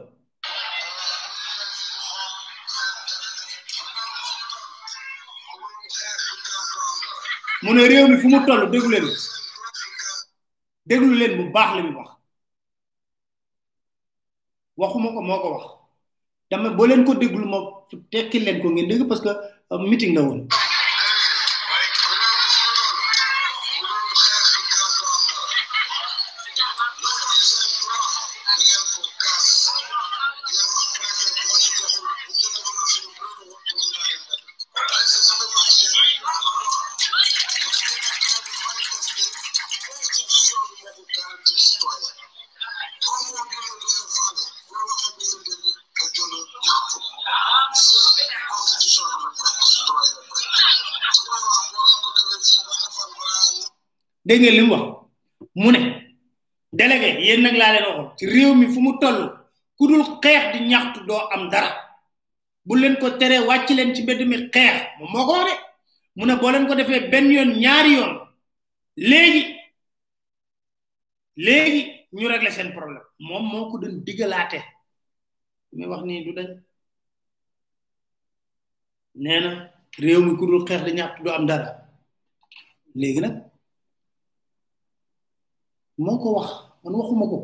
Speaker 1: mu ne réew mi fu mu toll déglu leen déglu leen bu baax li mu wax waxuma ko moo ko wax dama boo leen ko déglu ma tekki leen ko ngeen dégg parce que euh, meeting la woon dégg ngeen li mu wax mu ne délégué yéen nag laa leen waxoon ci réew mi fu mu toll ku dul xeex di ñaxtu doo am dara bu leen ko teree wàcc leen ci mbedd mi xeex moom moo ko wax de mu ne boo leen ko defee benn yoon ñaari yoon léegi léegi ñu régler seen problème moom moo ko doon digalaate mi wax nii du dañ nee na réew mi ku dul xeex di ñàkk du am dara léegi nag moo ko wax man waxuma ko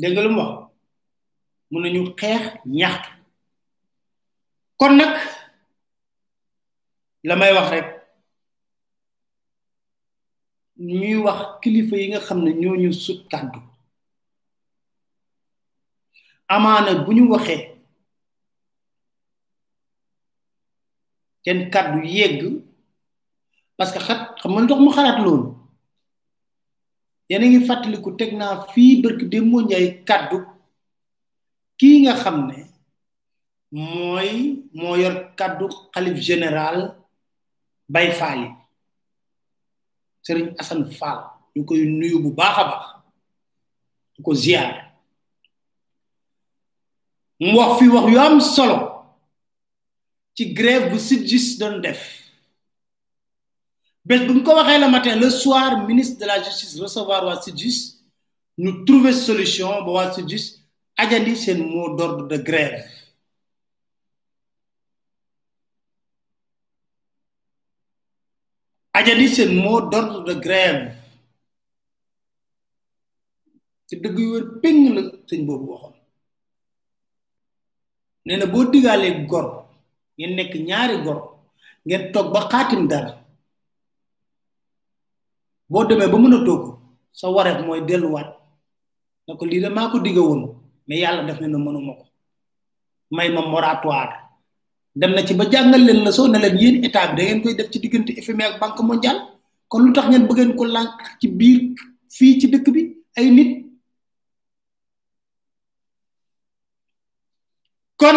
Speaker 1: dégg nga lu mu wax mun nañu xeex ñaxtu kon nag la may wax rek ñuy wax kilifa yi nga xam ne ñoo ñu sut kàddu amaana bu ñu waxee seen kàddu yegg parce que xat xam nga ndox mu xalaat loolu yéen a ngi fàttaliku teg naa fii barki démb moo njaay kàddu kii nga xam ne mooy moo yor kaddu xalif général bay faali sëriñ asan faal ñu koy nuyu bu baax a baax ñu ko ziar mu wax fi wax yu am solo ci grève bu sidjus doon def bés bu ñu ko waxee le matin le soir ministre de la justice recevoir waa SYTJUST ñu trouver solution ba waa SYTJUST ajandi seen mot d'ordre de grève ajandi seen mot d'ordre de grève te dëgg yu wér péng la sëñ boobu waxoon nee na boo digaalee gor ngeen nekk ñaari gor ngeen toog ba xaatim dara boo demee ba mën a toog sa wareef mooy delluwaat na ko lii de maa ko digga woon mais yàlla def na ne mënuma ko may ma moratoire dem na ci ba jàngal leen la soo ne leen yéen état bi da ngeen koy def ci diggante FMI ak banque mondiale kon lu tax ngeen bëggeen ko lànk ci biir fii ci dëkk bi ay nit kon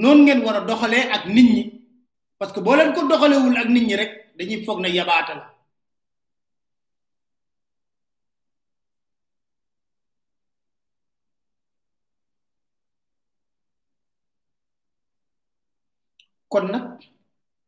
Speaker 1: noonu ngeen war a doxalee ak nit ñi parce que boo leen ko doxalewul ak nit ñi rek dañuy foog na yabaata la kon nag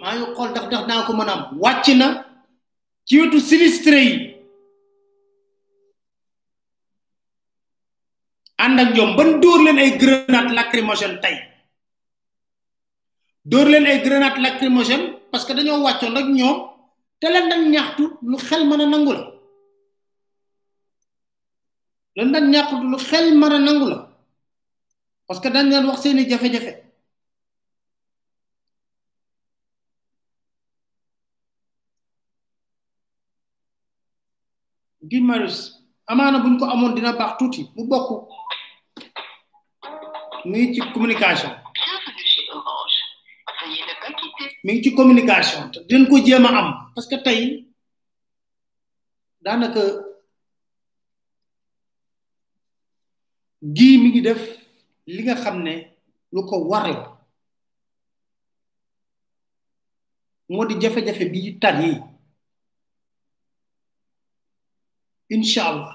Speaker 1: maa ngi xool ndax ndax naa ko mën a am wàcc na ci wetu sinistre yi ànd ak ñoom ban dóor leen ay grenade lacrymogène tey dóor leen ay grenade lacrymogène parce que dañoo wàccoon rek ñoom te leen dañ ñaxtu lu xel mën a nangu la leen dañ ñaxtu lu xel mën a nangu la parce que dañ leen wax seeni jafe-jafe Guy Marius amaana buñ ko amoon dina baax tuuti mu bokk mi ngi ci communication mi ngi ci communication te dinañ ko jéem a am parce que tey daanaka gii mi ngi def li nga xam ne lu ko war la moo di jafe-jafe bi tar yi incha allah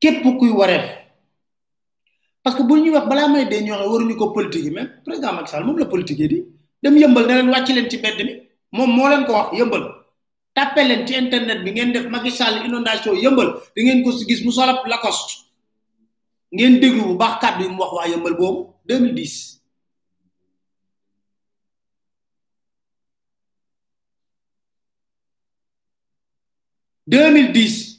Speaker 1: képp kuy wareef parce que bu ñuy wax balaa may dee ñu wax waruñu ko politique mais président Macky Sall moom la politique di dem yëmbal ne leen wàcc leen ci mbedd mi moom moo leen ko wax yëmbal tàppe leen ci internet bi ngeen def Macky Sall inondation yëmbal di ngeen ko si gis mu solab Lacoste ngeen déglu bu baax kàddu yi mu wax waa yëmbal boobu 2010 2010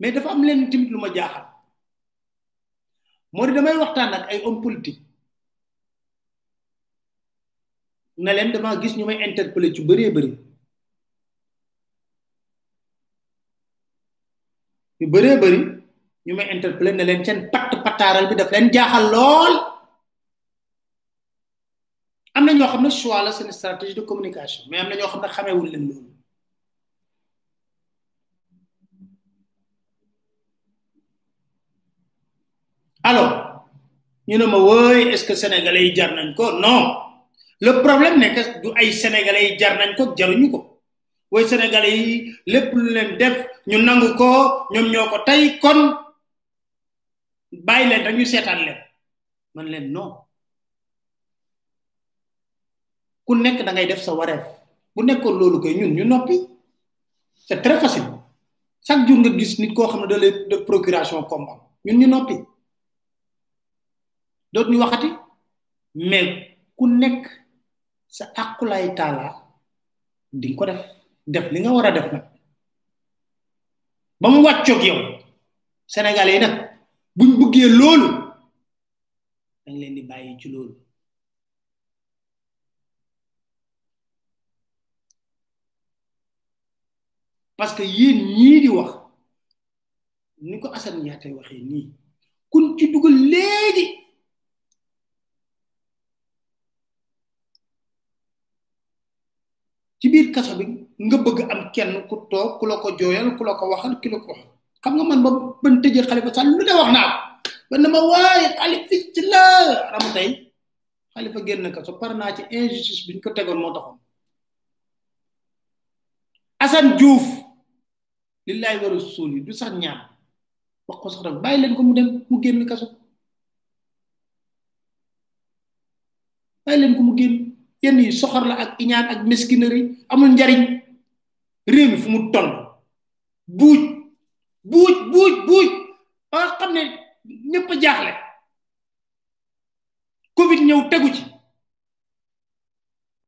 Speaker 1: mais dafa am leen timit lu ma jaaxal moo di damay waxtaan ak ay homme politique na leen dama gis ñu may interpeller ci bëree bëri ñu bëree bëri ñu may interpeller na leen seen patt pataaral bi daf leen jaaxal lool am na ñoo xam ne choix la seen stratégie de communication mais am na ñoo xam ne xamewul leen loolu alors ñu ne ma wooy est ce que sénégalais yi jar nañ ko non le problème n'est que du ay sénégalais yi jar nañ ko jaruñu ko wooy sénégalais yi lépp lu leen def ñu nangu ko ñoom ñoo ko tey kon bàyyi leen dañu seetaan leen man leen non ku nekk da ngay def sa wareef bu nekkoon loolu koy ñun ñu noppi c'est très facile chaque jour nga gis nit koo xam ne da lay de procuration combat ñun ñu noppi doot ñu waxati mais ku nekk sa aqulay taala di nga ko def def li nga war a def nag ba mu wàccoog yow sénégalais yi nag buñ bëggee loolu dañ leen di bàyyi ci loolu parce que yéen ñii di wax ni ko Assane Ndiaye waxee nii kun ci dugal léegi ci biir kaso bi nga bëgg am kenn ku toog ku la ko jooyal ku la ko waxal ki la ko wax xam nga man ba ban tëjee xalifa sàll lu ne wax naa ko na ma waaye xalifa ci la ram tey xalifa génn kaso par naa ci injustice bi ñu ko tegoon moo taxoon Assane Diouf lillahi wa rasul du sax ñaan wax ko sax rek bàyyi leen ko mu dem mu génn kaso bàyyi leen ko mu génn yenn yi soxor la ak iñaan ak mesquinerie amul njariñ réew mi fu mu toll buuj buuj buuj buuj ba nga xam ne ñëpp a jaaxle covid ñëw tegu ci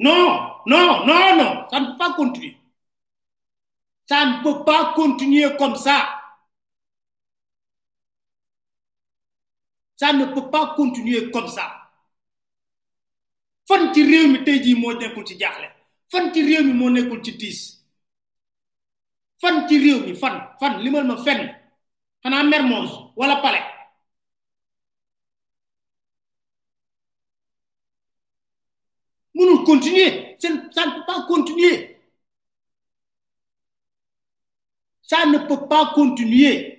Speaker 1: Non, non, non, non, ça ne peut pas continuer. Ça ne peut pas continuer comme ça. Ça ne peut pas continuer comme ça. fan ci réew mi tey jii moo nekkul ci jaaxle fan ci réew mi moo nekkul ci tiis fan ci réew mi fan fan limal ma fenn xanaa Mermoz wala Palais mënul continuer ça ne peut pas continuer ça ne peut pas continuer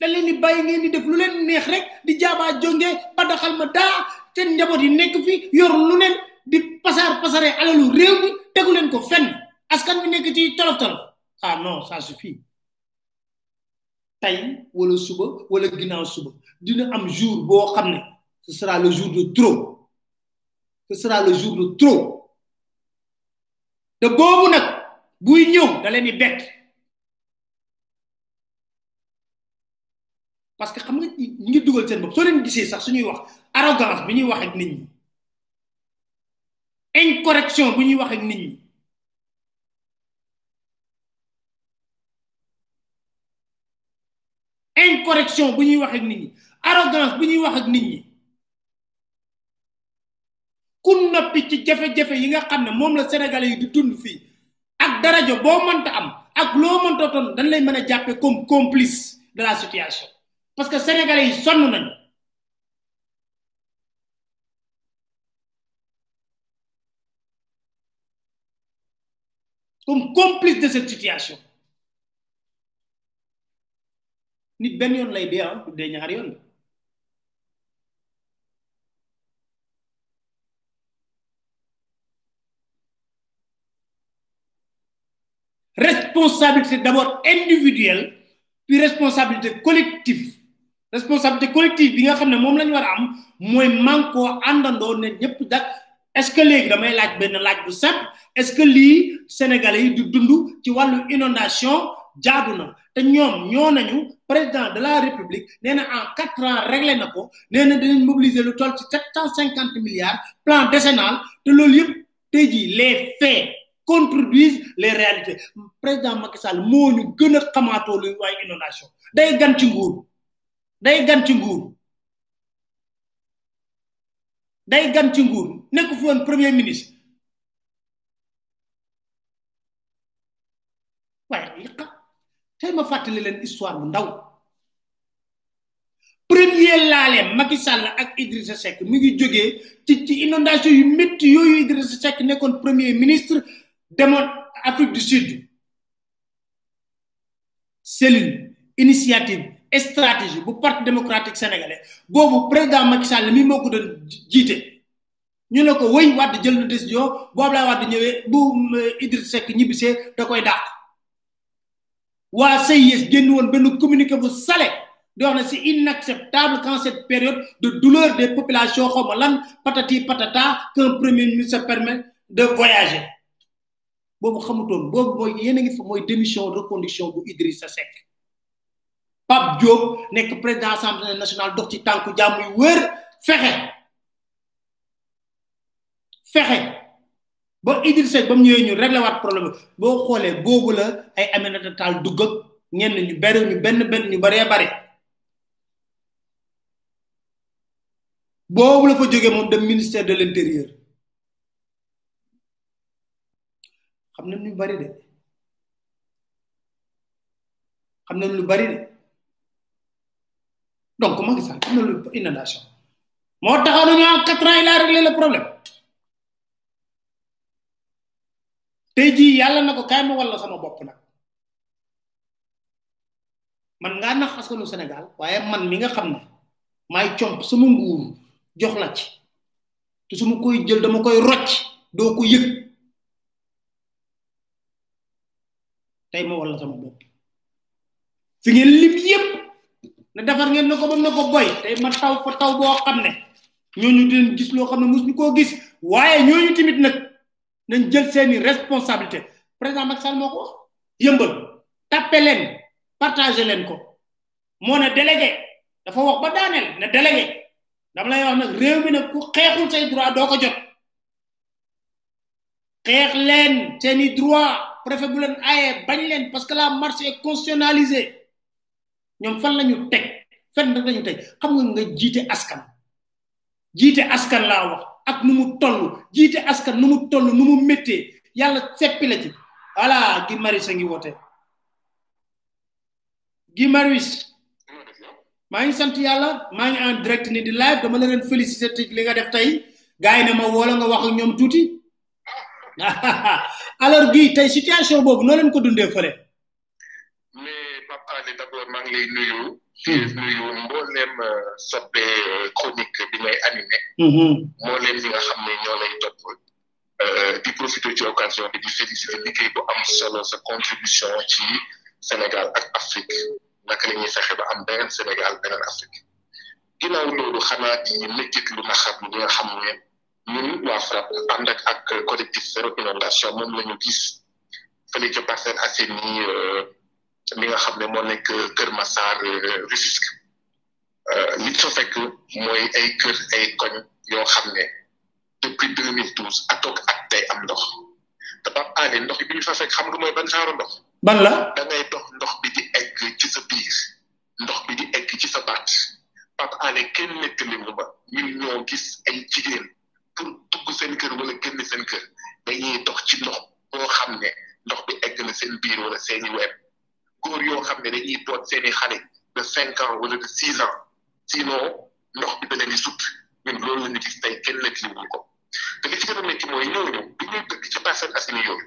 Speaker 1: da leen di bàyyi ngeen di def lu leen neex rek di jaabaa jonge ba daxal ma daa seen njaboot yi nekk fi yor lu leen di pasar pasare alalu réew mi tegu leen ko fenn askan bi nekk ci tolof tolof ah non ça suffit tey wala suba wala ginnaaw suba dina am jour boo xam ne ce sera le jour de trop ce sera le jour de trop te boobu nag buy ñëw da leen di bett parce que xam nga ñi ngi dugal seen bopp soo leen gisee sax suñuy wax arrogance bi ñuy wax ak nit ñi incorrection bu ñuy wax ak nit ñi incorrection bu ñuy wax ak nit ñi arrogance bu ñuy wax ak nit ñi ku noppi ci jafe-jafe yi nga xam ne moom la sénégalais yi di dund fii ak darajo boo mënta am ak loo mënta doon dañ lay mën a jàppee comme complice de la situation parce que sénégalais yi sonn nañu comme complice de cette situation nit benn yoon lay dee ah du dee ñaari yoon responsabilité d'abord individuelle puis responsabilité collective responsabilité collective bi nga xam ne moom la ñu war a am mooy mànkoo àndandoo ne ñëpp dak est-ce que léegi damay laaj benn laaj bu simple est-ce que lii sénégalais yi du dund ci wàllu inondation jaadu na te ñoom ñoo nañu président de la république nee na en quatre ans réglé na ko nee na dinañ mobiliser lu toll ci sept cent cinquante milliards plan décennal te loolu yëpp tey jii les faits contredisent les réalités président Macky Sall moo ñu gën a xamaatoo luy waaye inondation day gan ci nguur day gan ci nguur day gan ci nguur nekk fu woon premier ministre waaye yàqa tey ma fàttali leen histoire bu ndaw premier laaleem Macky Sall ak Idrissa Seck mi ngi jógee ci ci inondation yu métti yooyu Idrissa Seck nekkoon premier ministre demoon Afrique du Sud cellule initiative stratégie bu parti démocratique sénégalais boobu président Macky Sall mi moo ko doon jiite ñu ne ko wëy wàdd jël na décision bu Ablaye Wade ñëwee bu euh, Idriss Seck ñibbisee da koy dàq waa CIS génn woon benn communiqué bu sale di wax ne c'est inacceptable qu'en cette période de douleur des populations xaw ma lan patati patata qu'un premier ministre se permet de voyager boobu xamutoon boobu mooy yéen a ngi fa mooy démission reconduction bu Idrissa Seck Pape Diop nekk président assemblée nationale dox ci tànku jàmm yu wër fexe fexe ba Idriss Seck ba mu ñëwee ñu réglé waat problème boo xoolee boobu la ay Aminata Tall dugg ak ñenn ñu bari ñu benn benn ñu baree bare boobu la fa jógee moom dem ministère de l'intérieur xam nañ ñu bari de xam nañ lu bari de donc Macky Sall am na lu inondation moo taxaw na ñu en quatre ans il a réglé le problème tey jii yàlla na ko kaay ma wala sama bopp nag man ngaa nax askanu Sénégal waaye man mi nga xam ne maay comp sama nguur jox la ci te su ma koy jël dama koy rocc doo ko yëg tey ma wala sama bopp fi ngeen lim yépp ne defar ngeen ne ko ba ne ko boy tey ma taw fa taw boo xam ne ñooñu dinañ gis loo xam ne mosuñu koo gis waaye ñooñu tamit nag nañ jël seeni responsabilité président Macky Sall moo ko wax yëmbal tappe leen partagé leen ko moo ne délégué dafa wax ba daaneel ne délégué dama lay wax nag réew mi nag ku xeexul say droit doo ko jot xeex leen seeni droit préfet bu leen aaye bañ leen parce que la marche est constitutionnalisée ñoom fan la ñu teg fenn rek la ñu teg xam nga nga jiite askan jiite askan laa wax ak nu mu toll jiite askan nu mu toll nu mu méttee yàlla seppi la ci voilà Guy Marius a ngi woote Guy Marius maa ngi sant yàlla maa ngi en direct ni di live dama la leen félicité ci li nga def tey gars yi ne ma woola nga wax ak ñoom tuuti alors Guy tey situation boobu noo leen ko dundee fële
Speaker 5: mais Pape Alé d'abord maa ngi lay nuyu. di hmm. nuyu mbooleem euh, soppe euh, chronique bi ngay animé. Hmm. mbooleem ñi nga xam ne ñoo lay topp. Euh, di profité ci occasion bi di félicité liggéey bu am solo sa contribution ci Sénégal ak Afrique naka la ñuy fexe ba am beneen Sénégal beneen Afrique. ginnaaw loolu xanaa di métit lu na xam ñi nga xam ne. ñun waa FRAPP ànd ak ak collectif zéro inondation moom la ñu gis fële ca Parcelles Assainies euh, mi nga xam ne moo nekk Kër Massar euh, Rufisque euh, li fa fekk mooy ay kër ay koñ yoo xam ne depuis 2012 atoog ak tey am ndox te ba aale ndox bi ñu fa fekk xam nga mooy ban genre ndox.
Speaker 1: ban la
Speaker 5: da ngay dox ndox bi di egg ci sa biir. ndox bi di egg ci sa baat Pape Alé kenn nettali mu ma ñun ñoo gis ay jigéen pour dugg seen kër wala génn seen kër dañuy dox ci ndox boo xam ne ndox bi egg na seen biir wala seeni weer góor yoo xam ne dañuy boot seeni xale de cinq ans wala de six ans sinon ndox bi da leen di sut ñun loolu la ñu gis tey kenn nettali mu ko te li ci gën a métti mooy ñooñu bi ñuy dëkk ci Parcelles Assainies yooyu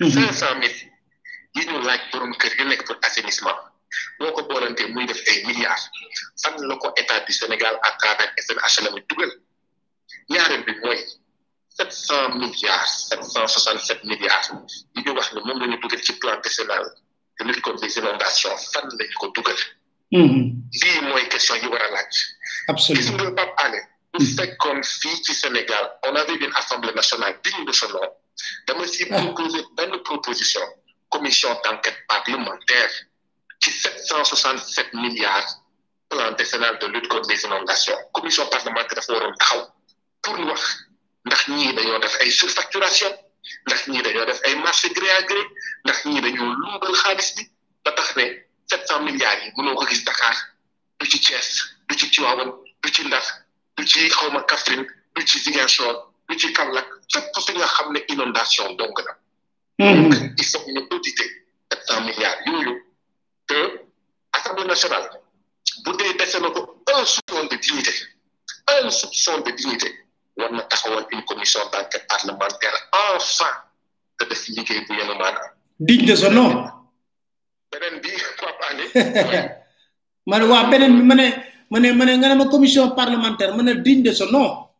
Speaker 5: Mhm. cinq cent mille yi ñu laaj borom kër yu nekk pour assainissement boo ko boolante muy def ay milliards fan la ko état du Sénégal à travers SNHLM dugal ñaareel bi mooy sept cent milliards sept cent soixante sept milliards yi ñu wax ne moom la ñu dugal ci plan décennal de lutte contre les inondations fan lañ ko dugal. Mm-hmm. lii mooy question yi war a laaj.
Speaker 1: absolument gis
Speaker 5: nga Pape Alé. bu mm-hmm. fekkoon fii ci Sénégal on avait une assemblée nationale digne de ce nom. dama si ah. proposer benn proposition. commission d'enquête parlementaire ci 767 milliards plan décennal de lutte contre les inondations commission parlementaire dafa waroon taxaw. pour wax ndax ñii dañoo def ay surfacturation ndax ñii dañoo def ay marché gré à gré ndax ñii dañoo luubal xaalis bi ba tax ne sept cent milliards yi mënoo ko gis Dakar du ci Thiès du ci Tivaouane du ci Ndar du ci xawma Kaffrine du ci Ziguinchor du ci Kaolack fépp fi nga xam ne inondation donc la donc il faut ñu auditer sept cent milliards yooyu que assemblée nationale bu dee dese na ko un soupçon de dignité un soupçon de dignité war na taxawal une commission d' enquête parlementaire enfin te def liggéey bu yenu maanaam.
Speaker 1: digne de son nom.
Speaker 5: beneen bi Pape Alé.
Speaker 1: ma ne waa beneen bi ma ne ma ne ma ne nga ne ma commission parlementaire ma ne digne de son nom.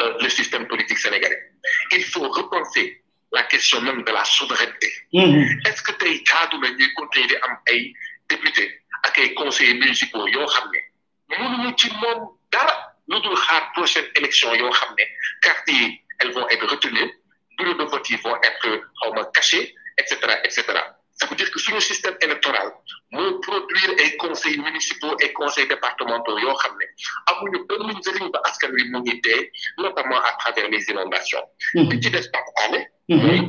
Speaker 5: euh, le système politique sénégalais il faut repenser la question même de la souveraineté.
Speaker 1: Mm-hmm.
Speaker 5: est-ce que tey jaadu na ñuy continuer di am ay députés ak ay conseillers municipaux yoo xam ne mënuñu ci moom dara lu dul xaar prochaine élection yoo xam ne carte yi elles vont être retenues bureaux de vote yi vont être xaw ma cachés et cetera et cetera. ça veut dire que suñu système électoral moo produire ay conseils municipaux et conseils départementaux yoo xam ne amuñu benn njëriñ ba askan wi mu ngi dee notamment à travers les inondations. Mhm. li ci des Pape Alé.
Speaker 1: Mhm.
Speaker 5: mooy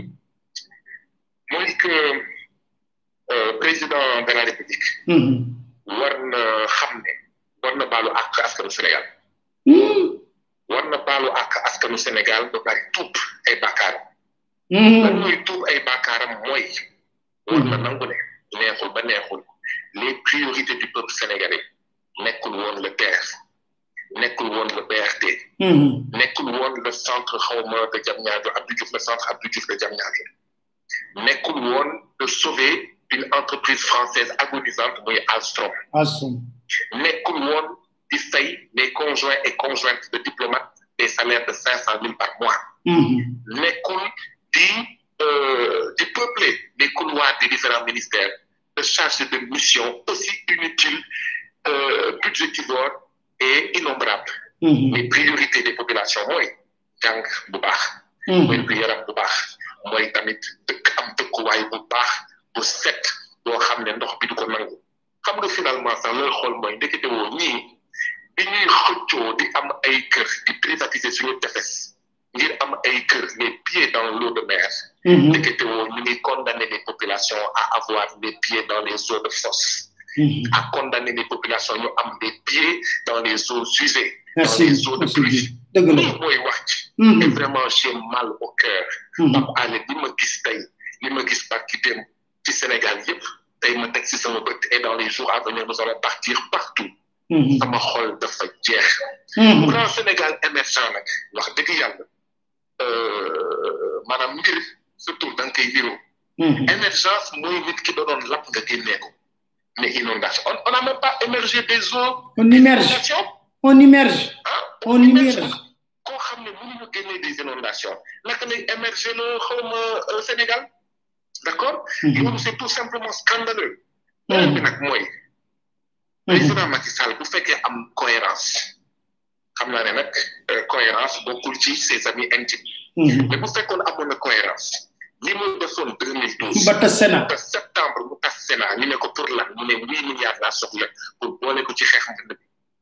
Speaker 5: mooy que euh, président de la république.
Speaker 1: Mhm.
Speaker 5: war na xam ne war na baalu àq askanu Sénégal. war na baalu àq askanu Sénégal ba pare tuub ay bàkkaar.
Speaker 1: Mm-hmm.
Speaker 5: lan mooy tuub ay bàkkaaram mooy. war na nangu ne neexul ba neexul les priorités du peuple sénégalais nekkul woon le TER nekkul woon le BRT.
Speaker 1: Mm-hmm.
Speaker 5: nekkul woon le centre xaw ma de Diamniadio Abdou Diouf le centre Abdou Diouf de Diamniadio nekkul woon de sauver une entreprise française agonisante muy Alstom.
Speaker 1: Alstom
Speaker 5: nekkul woon. di fay les conjoints et conjointes de diplomates des salaires de cinq cent mille par mois
Speaker 1: mm-hmm.
Speaker 5: nekkul di euh, di peupler les couloirs des différents ministères de chargés de mission aussi inutiles euh, budgétivores et innombrables
Speaker 1: mm-hmm.
Speaker 5: les priorités des populations mooy jàng bu baax mm-hmm.
Speaker 1: mooy
Speaker 5: bu yaram bu baax mooy tamit dëkk am dëkkuwaay bu baax bu set boo xam ne ndox bi du ko nangu xam nga finalement sax looy xool mooy ndekete woo ñii bi ñuy xëccoo di am ay kër di privatiser suñu tefes ngir am ay kër les pieds dans l'eau de mer.
Speaker 1: Mhm.
Speaker 5: ndekete woo ñu ngi condamné les populations à avoir les pieds dans les eaux de fosse.
Speaker 1: Mhm.
Speaker 5: à condamner les populations ñu am les pieds dans les eaux usées. dans les eaux de pluie.
Speaker 1: dëgg la
Speaker 5: mooy wax ci.
Speaker 1: Mhm.
Speaker 5: et vraiment j'ai mal au cœur. Pape Alé li ma gis tey li ma gis barki démb. ci Sénégal yëpp tey ma teg si sama bët et dans les jours à venir nous allons partir partout.
Speaker 1: Mhm.
Speaker 5: sama xol dafa jeex.
Speaker 1: Mhm.
Speaker 5: plan Sénégal émergent nag wax dëgg yàlla euh, maanaam mbir surtout da nga koy niru.
Speaker 1: Mhm.
Speaker 5: émergence mooy nit ki doon lap nga génnee ko mais inondation on on n'a même pas émergé des eaux.
Speaker 1: on immerge on immerge.
Speaker 5: ah
Speaker 1: on immerge
Speaker 5: koo xam ne mënuñu génnee des inondations naka lay émerger loo xaw ma euh, Sénégal. d'accord
Speaker 1: mhm.
Speaker 5: loolu c'est tout simplement scandaleux mhm. beneen bi nag mooy mhm. président Macky Sall bu fekkee am cohérence xam naa ne nag euh, cohérence bokkul ci ses amis intimes mais bu fekkoon amoon na cohérence li mu defoon deux mille douze
Speaker 1: ba tas Sénat
Speaker 5: ba septembre mu tas Sénat ñu ne ko pour lan mu ne huit milliards laa soxla pour boole ko ci xeex mbënd bi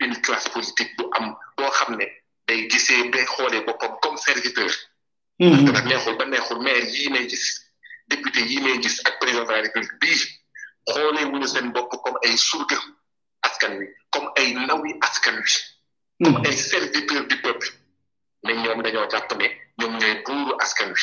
Speaker 5: une classe politique bu am boo xam ne day gisee day xoolee boppam comme serviteur.
Speaker 1: parce
Speaker 5: que nag neexul ba neexul maire yii may gis député yii may gis ak président de la république bii xoolee wuñu seen bopp comme ay surga askan wi comme ay nawi askan wi. comme ay serviteur du peuple mais ñoom dañoo jàpp ne ñoom ñooy buuru askan wi.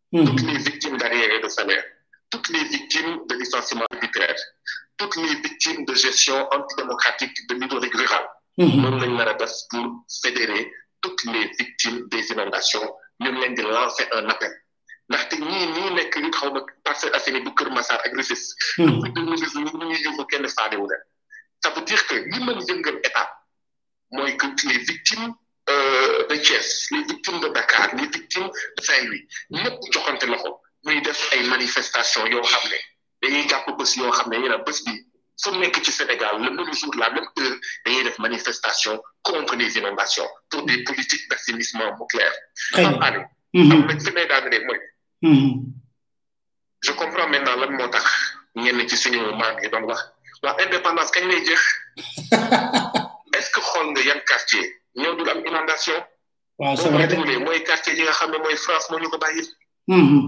Speaker 5: Hmm. toutes les victimes d'arriérés de salaire, toutes les victimes de licenciements arbitraires, toutes les victimes de gestion antidémocratique de l'hydraulique rurale.
Speaker 1: Nous
Speaker 5: hmm. lañ nar pour fédérer toutes les victimes des inondations Nous avons di lancer un appel ndaxte ñii ñii nekk ñu xaw ma Parcelles Assainies bu Kër Massar ak Rufisque.
Speaker 1: Hmm.
Speaker 5: depuis deux mille dix-huit ñu ngi yuuxu kenn faale wu leen. ça veut dire que li mën yëngal état. mooy que les victimes euh, de Thiès les victimes de Dakar les victimes de Saint-Louis ñëpp joxante loxo muy def ay manifestations yoo xam ne dañuy jàpp bés yoo xam ne yéen a bés bi fu nekk ci Sénégal le même jour la même heure dañuy def manifestation contre les inondations pour des politiques d'assainissement mu clair.
Speaker 1: très bien
Speaker 5: am nañ fi may daanee mooy. je comprends maintenant lan moo tax ñenn ci suñu maam yi doon wax waa indépendance kañ lay jeex est-ce que xool nga yan quartier ñoo dul am inondation
Speaker 1: waaw c'est vrai de
Speaker 5: mooy quartier yi nga xam ne mooy France moo ñu ko bàyyi
Speaker 1: mm-hmm.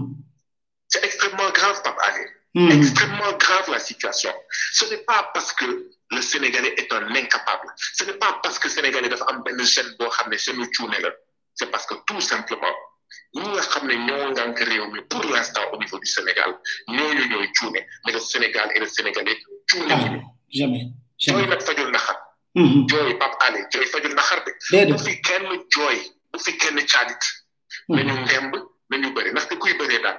Speaker 5: c'est extrêmement grave Pape Alé
Speaker 1: mm-hmm.
Speaker 5: extrêmement grave la situation ce n'est pas parce que le Sénégalais est un incapable ce n'est pas parce que Sénégalais dafa am benn jeune boo xam ne seenu cuune la c'est parce que tout simplement ñi nga xam ne ñoo ngànk réew mi pour l'instant au niveau du Sénégal ñooñu ñooy cuune mais le Sénégal et le Sénégalais cuune
Speaker 1: ah,
Speaker 5: ñu
Speaker 1: jamais
Speaker 5: jooy nag fajul naxar
Speaker 1: mm-hmm.
Speaker 5: jooy Pape Alé jooy fajul naxar de bu fi kenn jooy bu fi kenn caalit mm-hmm. nañu ngemb nañu bëri ndaxte kuy bëree daal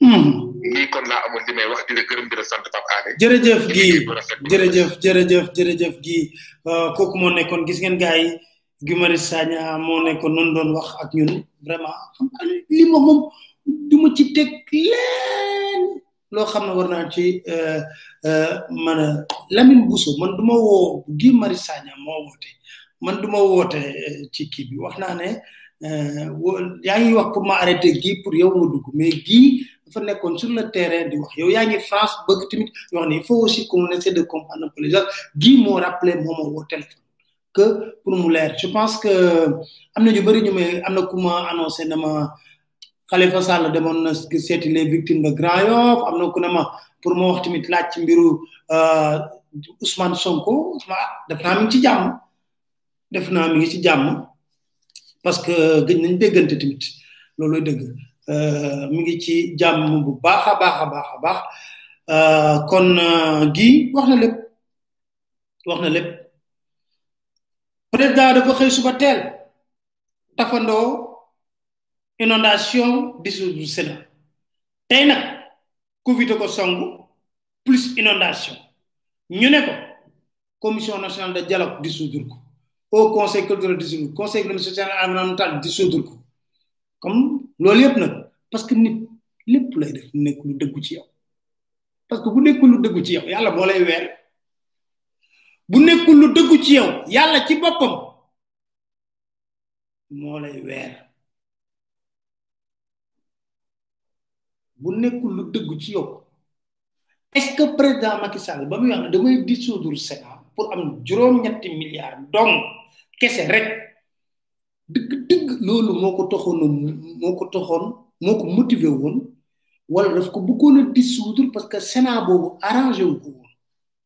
Speaker 5: lii kon laa amoon li may wax di la gërëm di la sant Pape Alé.
Speaker 1: jërëjëf
Speaker 5: gii
Speaker 1: jërëjëf jërëjëf jërëjëf gii kooku moo nekkoon gis ngeen gars yi Guy Marius Sagna moo nekkoon noonu doon wax ak ñun vraiment xam nga li ma moom du ma ci teg leen loo xam ne war naa ci mën a Lamine Bousso man du ma woo Guy Marius Sagna moo woote. man du ma woote euh, ci kii bi wax naa ne euh, yaa ngi wax pour ma arrêté gii pour yow nga dugg mais gii dafa nekkoon sur le terrain di wax yow yaa ngi France bëgg tamit wax ne il faut aussi qu'on essaie de comprendre un peu les gens gii moo rappelé moo ma woo téléphone que pour mu leer je pense que am na ñu bëri ñu may am na ku ma annoncé na ma Khalifa Sall demoon na seeti les victimes de Grand Yoff am na ku ne ma pour ma wax tamit laaj ci mbiru euh, Ousmane Sonko ah, def naa mi ngi ci jàmm def naa mi ngi ci jàmm parce que gëj nañ déggante tamit loolu dëgg euh, mi ngi ci jàmm bu baax a baax a baax a baax euh, kon gi wax na lépp wax na lépp président dafa xëy suba teel tafandoo inondation dissoudre Sénat tey nag Covid ko song plus inondation ñu ne ko commission nationale de dialogue dissoudre ko au conseil culturel dissoudre conseil économique social et environnemental dissoudre ko comme loolu yëpp nag parce que nit lépp lay def nekk lu dëggu ci yow parce que bu nekkul lu dëggu ci yow yàlla moo lay weer bu nekkul lu dëggu ci yow yàlla ci boppam moo lay weer bu nekkul lu dëgg ci yow est-ce que président Macky Sall ba muy wax ne damay dissoudre Sénat pour am juróom-ñetti milliards donc kese rek dëgg-dëgg loolu moo ko taxoon moo ko taxoon moo ko motivé woon wala daf ko bëggoon a dissoudre parce que Sénat boobu arrangé wu ko woon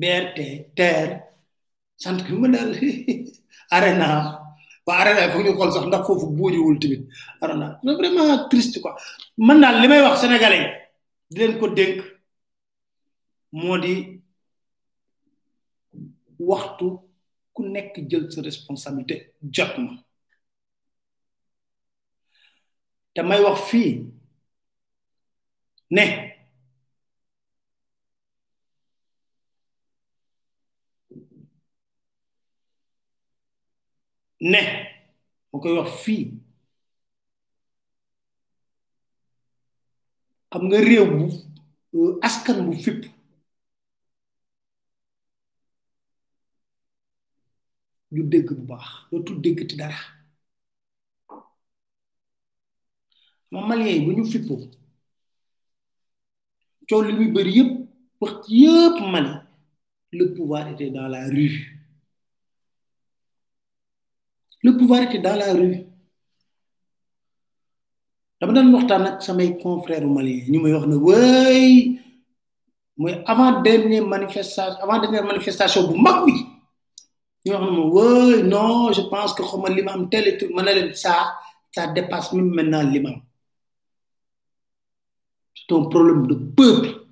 Speaker 1: BRT TER sant bi ma daal arena ba arena foog ñu xool sax ndax foofu buujuwul tamit arena c'est vraiment triste quoi man daal li may wax sénégalais di leen ko dénk moo di waxtu ku nekk jël sa responsabilité jot na te may wax fii ne ne ma koy wax fii xam nga réew bu askan bu fipp du dégg bu baax dootu dégg ti dara ma malien yi bu ñu fippu coow li muy bëri yëpp wax yëpp Mali le pouvoir était dans la rue le pouvoir était dans la rue dama daan waxtaan ak samay confrères maliens ñu may wax ne wëy mooy avant dernier manifestation avant dernière manifestation bu mag bi ñu wax ne ma wëy non je pense que xaw ma li ma am tel et tout ma ne leen ça ça dépasse même maintenant li ma am c'est un problème de peuple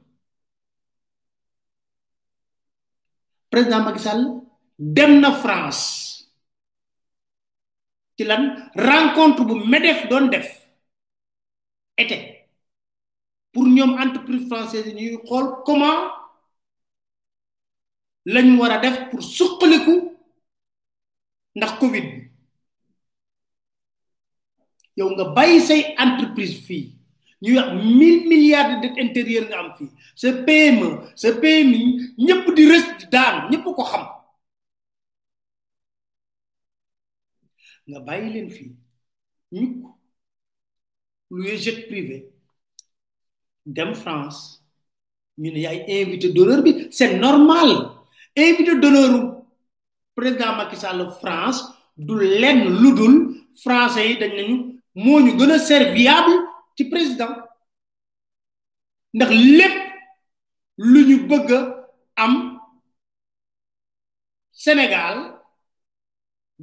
Speaker 1: président Macky Sall dem na France ci lan rencontre bu MEDEF doon def été pour ñoom entreprise française ñuy xool comment lañ war a def pour suqaliku ndax Covid bi yow nga bàyyi say entreprise fii ñu wax mille milliards de dette intérieure nga am fii sa PME sa PMI ñëpp di rës di daan ñëpp ko xam nga bàyyi leen fii ñukk luye jet privé dem France ñu ne yaay invité d'honneur bi c'est normal invité d'honneur président Macky Sall France du lenn lu dul français yi dañ nañu moo ñu gën a serviable ci président ndax lépp lu ñu bëgg a am Sénégal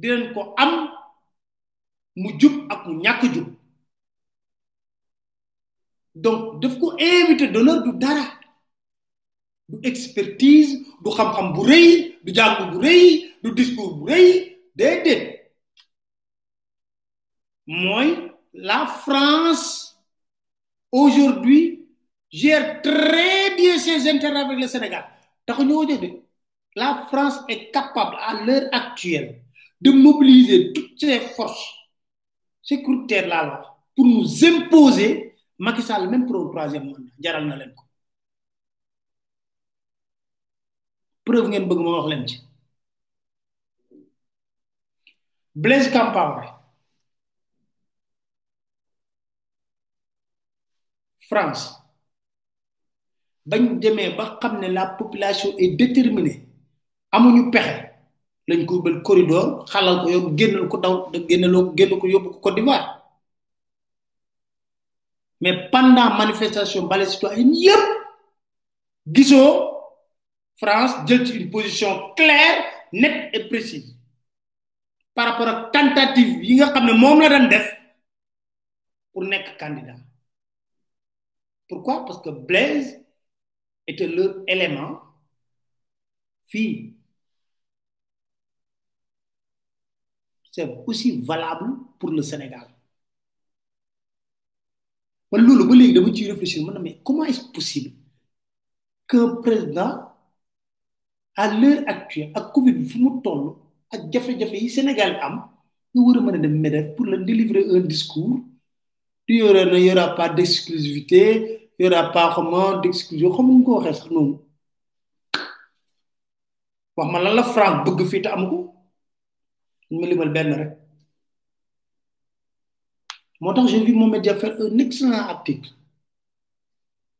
Speaker 1: dinañ ko am mu jub ak mu ñàkk jub donc daf ko invité d'honneur du dara du expertise du xam-xam bu rëy du jàng bu rëy du discours bu rëy déedéet mooy la France aujourd'hui gère très bien ses intérêts avec le Sénégal taxu ñoo jóg de la France est capable à l'heure actuelle de mobiliser toutes ses forces c'est courte terre laa la wax pour nous imposer Macky Sall même pour un troisième mandat jaral na leen ko preuve ngeen bëgg ma wax leen ci Blaise Compaoré France bañ demee ba xam ne la population est déterminée amuñu pexe lañ ko bël corridor xalal ko yóbbu génnal ko daw génnaloo génn ko yóbbu ko Côte d'Ivoire mais pendant manifestation bale citoyenne yépp gisoo France jël ci une position claire nette et précise par rapport ak tentative yi nga xam ne moom la daan def pour nekk candidat pourquoi Parce que Blaise était leur élément fille. C'est aussi valable pour le Sénégal. ba de réfléchir mais comment est-ce possible qu'un président à l'heure actuelle ak Covid bi fu mu toll ak jafe-jafe yi Sénégal am ñu war a mën a dem MEDEF pour la délivrer un discours tu yore na y aura pas d'exclusivité y aura pas comment d'exclusion xam nga ko waxee sax noonu wax ma lan la France bëgg fii te am ko ñu ma limal benn rek moo tax j'ai vu Mohamed Dia faire un excellent article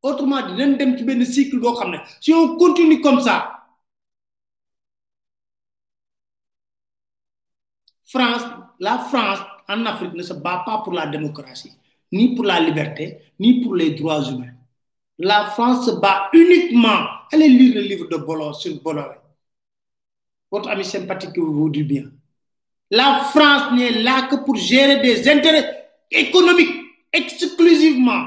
Speaker 1: Autrement dit, nous cycle si on continue comme ça France la France en Afrique ne se bat pas pour la démocratie ni pour la liberté ni pour les droits humains la France se bat uniquement. Allez lire le livre de Bolloré sur Votre ami sympathique vous dit bien. La France n'est là que pour gérer des intérêts économiques exclusivement.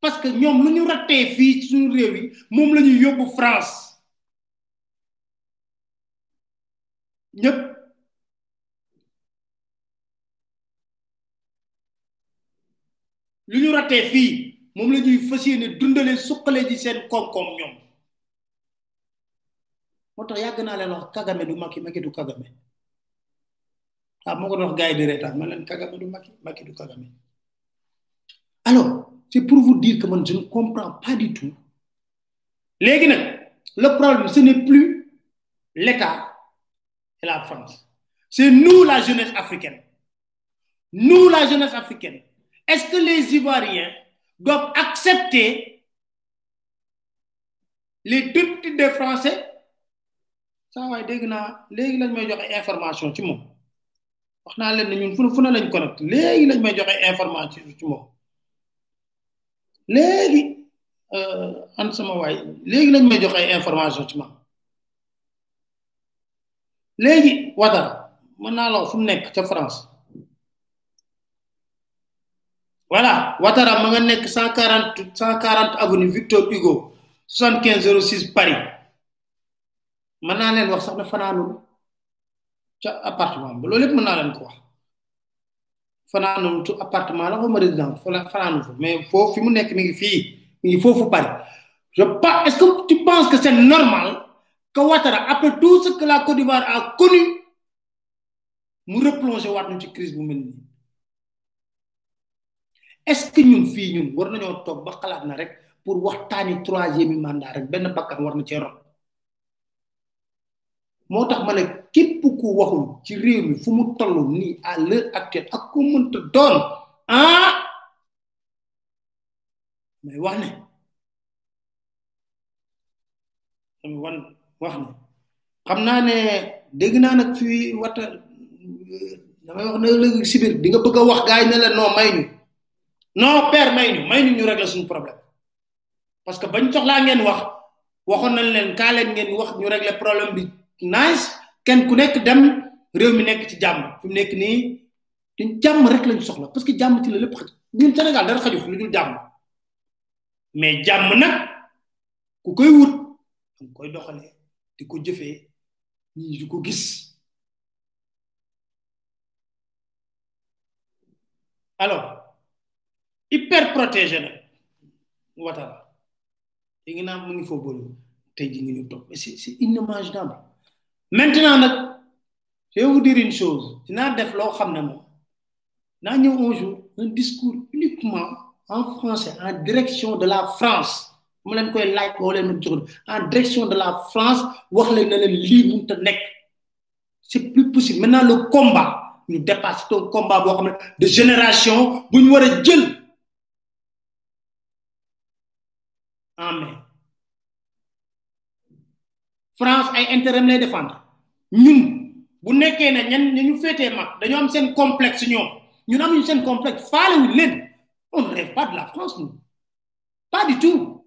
Speaker 1: parce que ñoom lu ñu rattee fii suñu réew yi moom la ñuy yóbbu France ñëpp lu ñu rattee fii moom la ñuy fas yéene dundale suqale ji seen koom-koom ñoom moo tax yàgg naa leen wax Kagame du Macky Macky du Kagame ah moo ko doon wax gars di retan ma Kagame du Macky Macky du Kagame alors c'est pour vous dire que man je ne comprends pas du tout léegi nak le problème ce n'est plus l'État et la France c'est nous la jeunesse africaine nous la jeunesse africaine est-ce que les Ivoiriens doivent accepter les députés des français saa waay dégg naa léegi lañ may joxe information ci moom wax naa leen ne ñun fu fu ne lañ connecté léegi lañ may joxe information ci moom léegi an sama waay léegi lañ may joxe information ci moom léegi Ouattara mën naa la wax fu mu nekk ca France voilà Ouattara ma nga nekk cent quarante cent quarante avenue Victor Hugo soixante quinze zéro six Paris mën naa leen wax sax na fanaanul ca appartement ba loolu lépp mën naa leen ko wax fanaanul tu appartement la xawma résidence fala fanaanu fa mais foofu fi mu nekk mi ngi fii mi ngi foofu Paris je pas est-ce que tu penses que c'est normal que Ouattara après tout ce que la Côte d'Ivoire a connu mu replonger waat ñu ci crise bu mel nii est-ce que ñun fii ñun war nañoo toog ba xalaat na rek pour waxtaani troisième mandat rek benn bakkan war na cee rot moo tax ma ne képp ku waxul ci réew mi fu mu toll nii à l'heure actuelle ak ku mënta doon ah may wax ne damay wan wax ne xam naa ne dégg naa nag fii wata damay wax ne léegi si biir di nga bëgg a wax gaay ne la non may ñu non père may ñu may ñu ñu régler suñu problème parce que bañ soxlaa ngeen wax waxoon nañ leen kaa leen ngeen wax ñu régler problème bi nice kenn ku nekk dem réew mi nekk ci jàmm fi mu nekk nii ñun jàmm rek lañ soxla parce que jàmm ci la lépp xaj ñun Sénégal dara xaju fi lu dul jàmm mais jàmm nag ku koy wut da koy doxale di ko jëfee ñi di ko gis alors hyper protégé nag Ouattara yi ngi naan mu ngi foo bëri tey ji ngi ñu toog mais c'est c'est inimaginable maintenant nag je vais vous dire une chose dinaa def loo xam ne moom naa ñëw un jour un discours uniquement en français en direction de la France mu leen koy laaj boo leen mën joxul en direction de la France wax leen na leen lii mënut a nekk c'est plus possible maintenant le combat ñu dépasse ton combat boo xam ne de génération bu ñu war a jël en mai France ay intérêt lay défendre ñun bu nekkee ne ñan ñu ñu féetee mag dañoo am seen complexe ñoom ñun amuñu seen complexe faale wuñ leen on ne rêve pas de la France nous pas du tout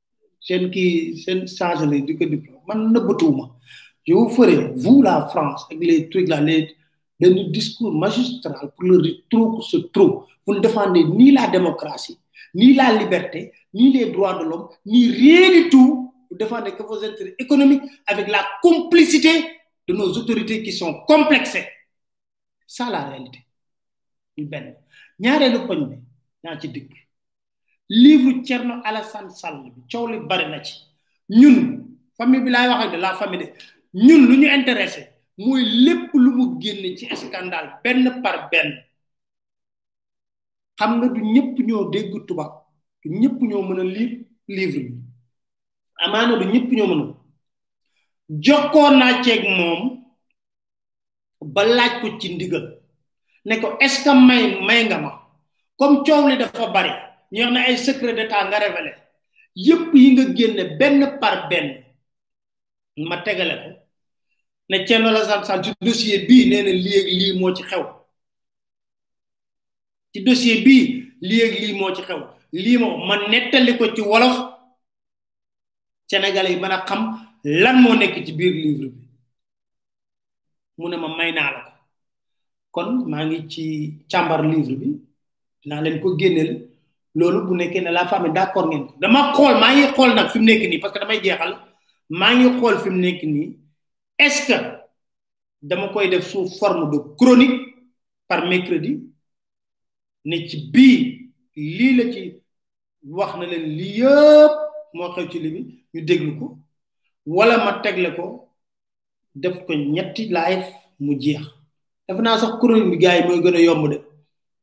Speaker 1: seen kii seen charge la di ko diplôme man nëbbatuwuma je vous ferai vous la France ak les trucs là les benn discours magistral pour le trou que ce trou vous ne défendez ni la démocratie ni la liberté ni les droits de l'homme ni rien du tout vous défendez que vos intérêts économiques avec la complicité de nos autorités qui sont complexées ça la réalité ñu benn ñaareelu poñ bi naa ci dikk livre Thierno Alassane Sall bi coow li bari na ci ñun famille bi laay wax ak de la famille de ñun lu ñu intéressé mooy lépp lu mu génne ci scandale benn par benn xam nga du ñëpp ñoo dégg tubaab du ñëpp ñoo mën a lire livre bi amaana du ñëpp ñoo mën a jokkoo naa ceeg moom ba laaj ko ci ndigal ne ko est ce que may may nga ma comme coow li dafa bari ñu wax ne ay secret d'état nga révélé yépp yi nga génne benn par benn ma tegale ko ne Thierno Lassane Sall ci dossier bii nee na lii ak lii moo ci xew ci dossier bii lii ak lii moo ci xew lii moo ma nettali ko ci wolof sénégalais yi mën a xam lan moo nekk ci biir livre bi mu ne ma may naa la ko kon maa ngi ci càmbar livre bi naa leen ko génneel loolu bu nekkee ne la famille d'accord ngeen ko dama xool maa ngi xool nag fi mu nekk nii parce que damay jeexal maa ngi xool fi mu nekk nii est-ce que dama koy def sous forme de chronique par mercredi ne ci bii lii la ci wax na leen li yëpp moo xew ci libi ñu déglu ko wala ma tegle ko def ko ñetti live mu jeex def naa sax kuréel bi gars yi mooy gën a yomb de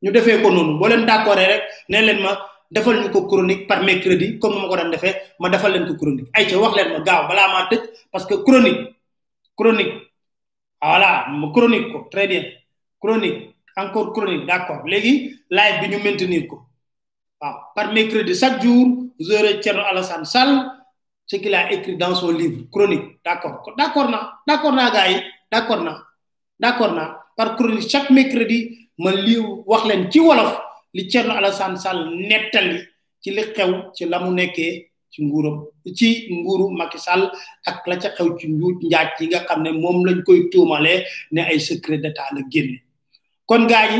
Speaker 1: ñu defee ko noonu boo leen d'accord rek ne leen ma defal ñu ko chronique par mercredi comme ma ko daan defee ma defal leen ko chronique ay ca wax leen ma gaaw balaa maa tëj parce que chronique chronique voilà ma chronique ko très bien chronique encore chronique d'accord léegi live bi ñu maintenir ko Ah, par mercredi chaque jour, vous aurez Thierno Alassane Sall, ce qu'il a écrit dans son livre, chronique. D'accord, d'accord, d'accord, d'accord, d'accord, par chronique, chaque mercredi, je lis wax len ci wolof li Thierno Alassane Sall netali ci li xew ci lamu nekké ci nguuram ci nguuru Macky Sall ak la ca xew ci njuut njaaj yi nga xam ne moom lañ koy tuumalee ne ay secret d'état la génne kon gaa yi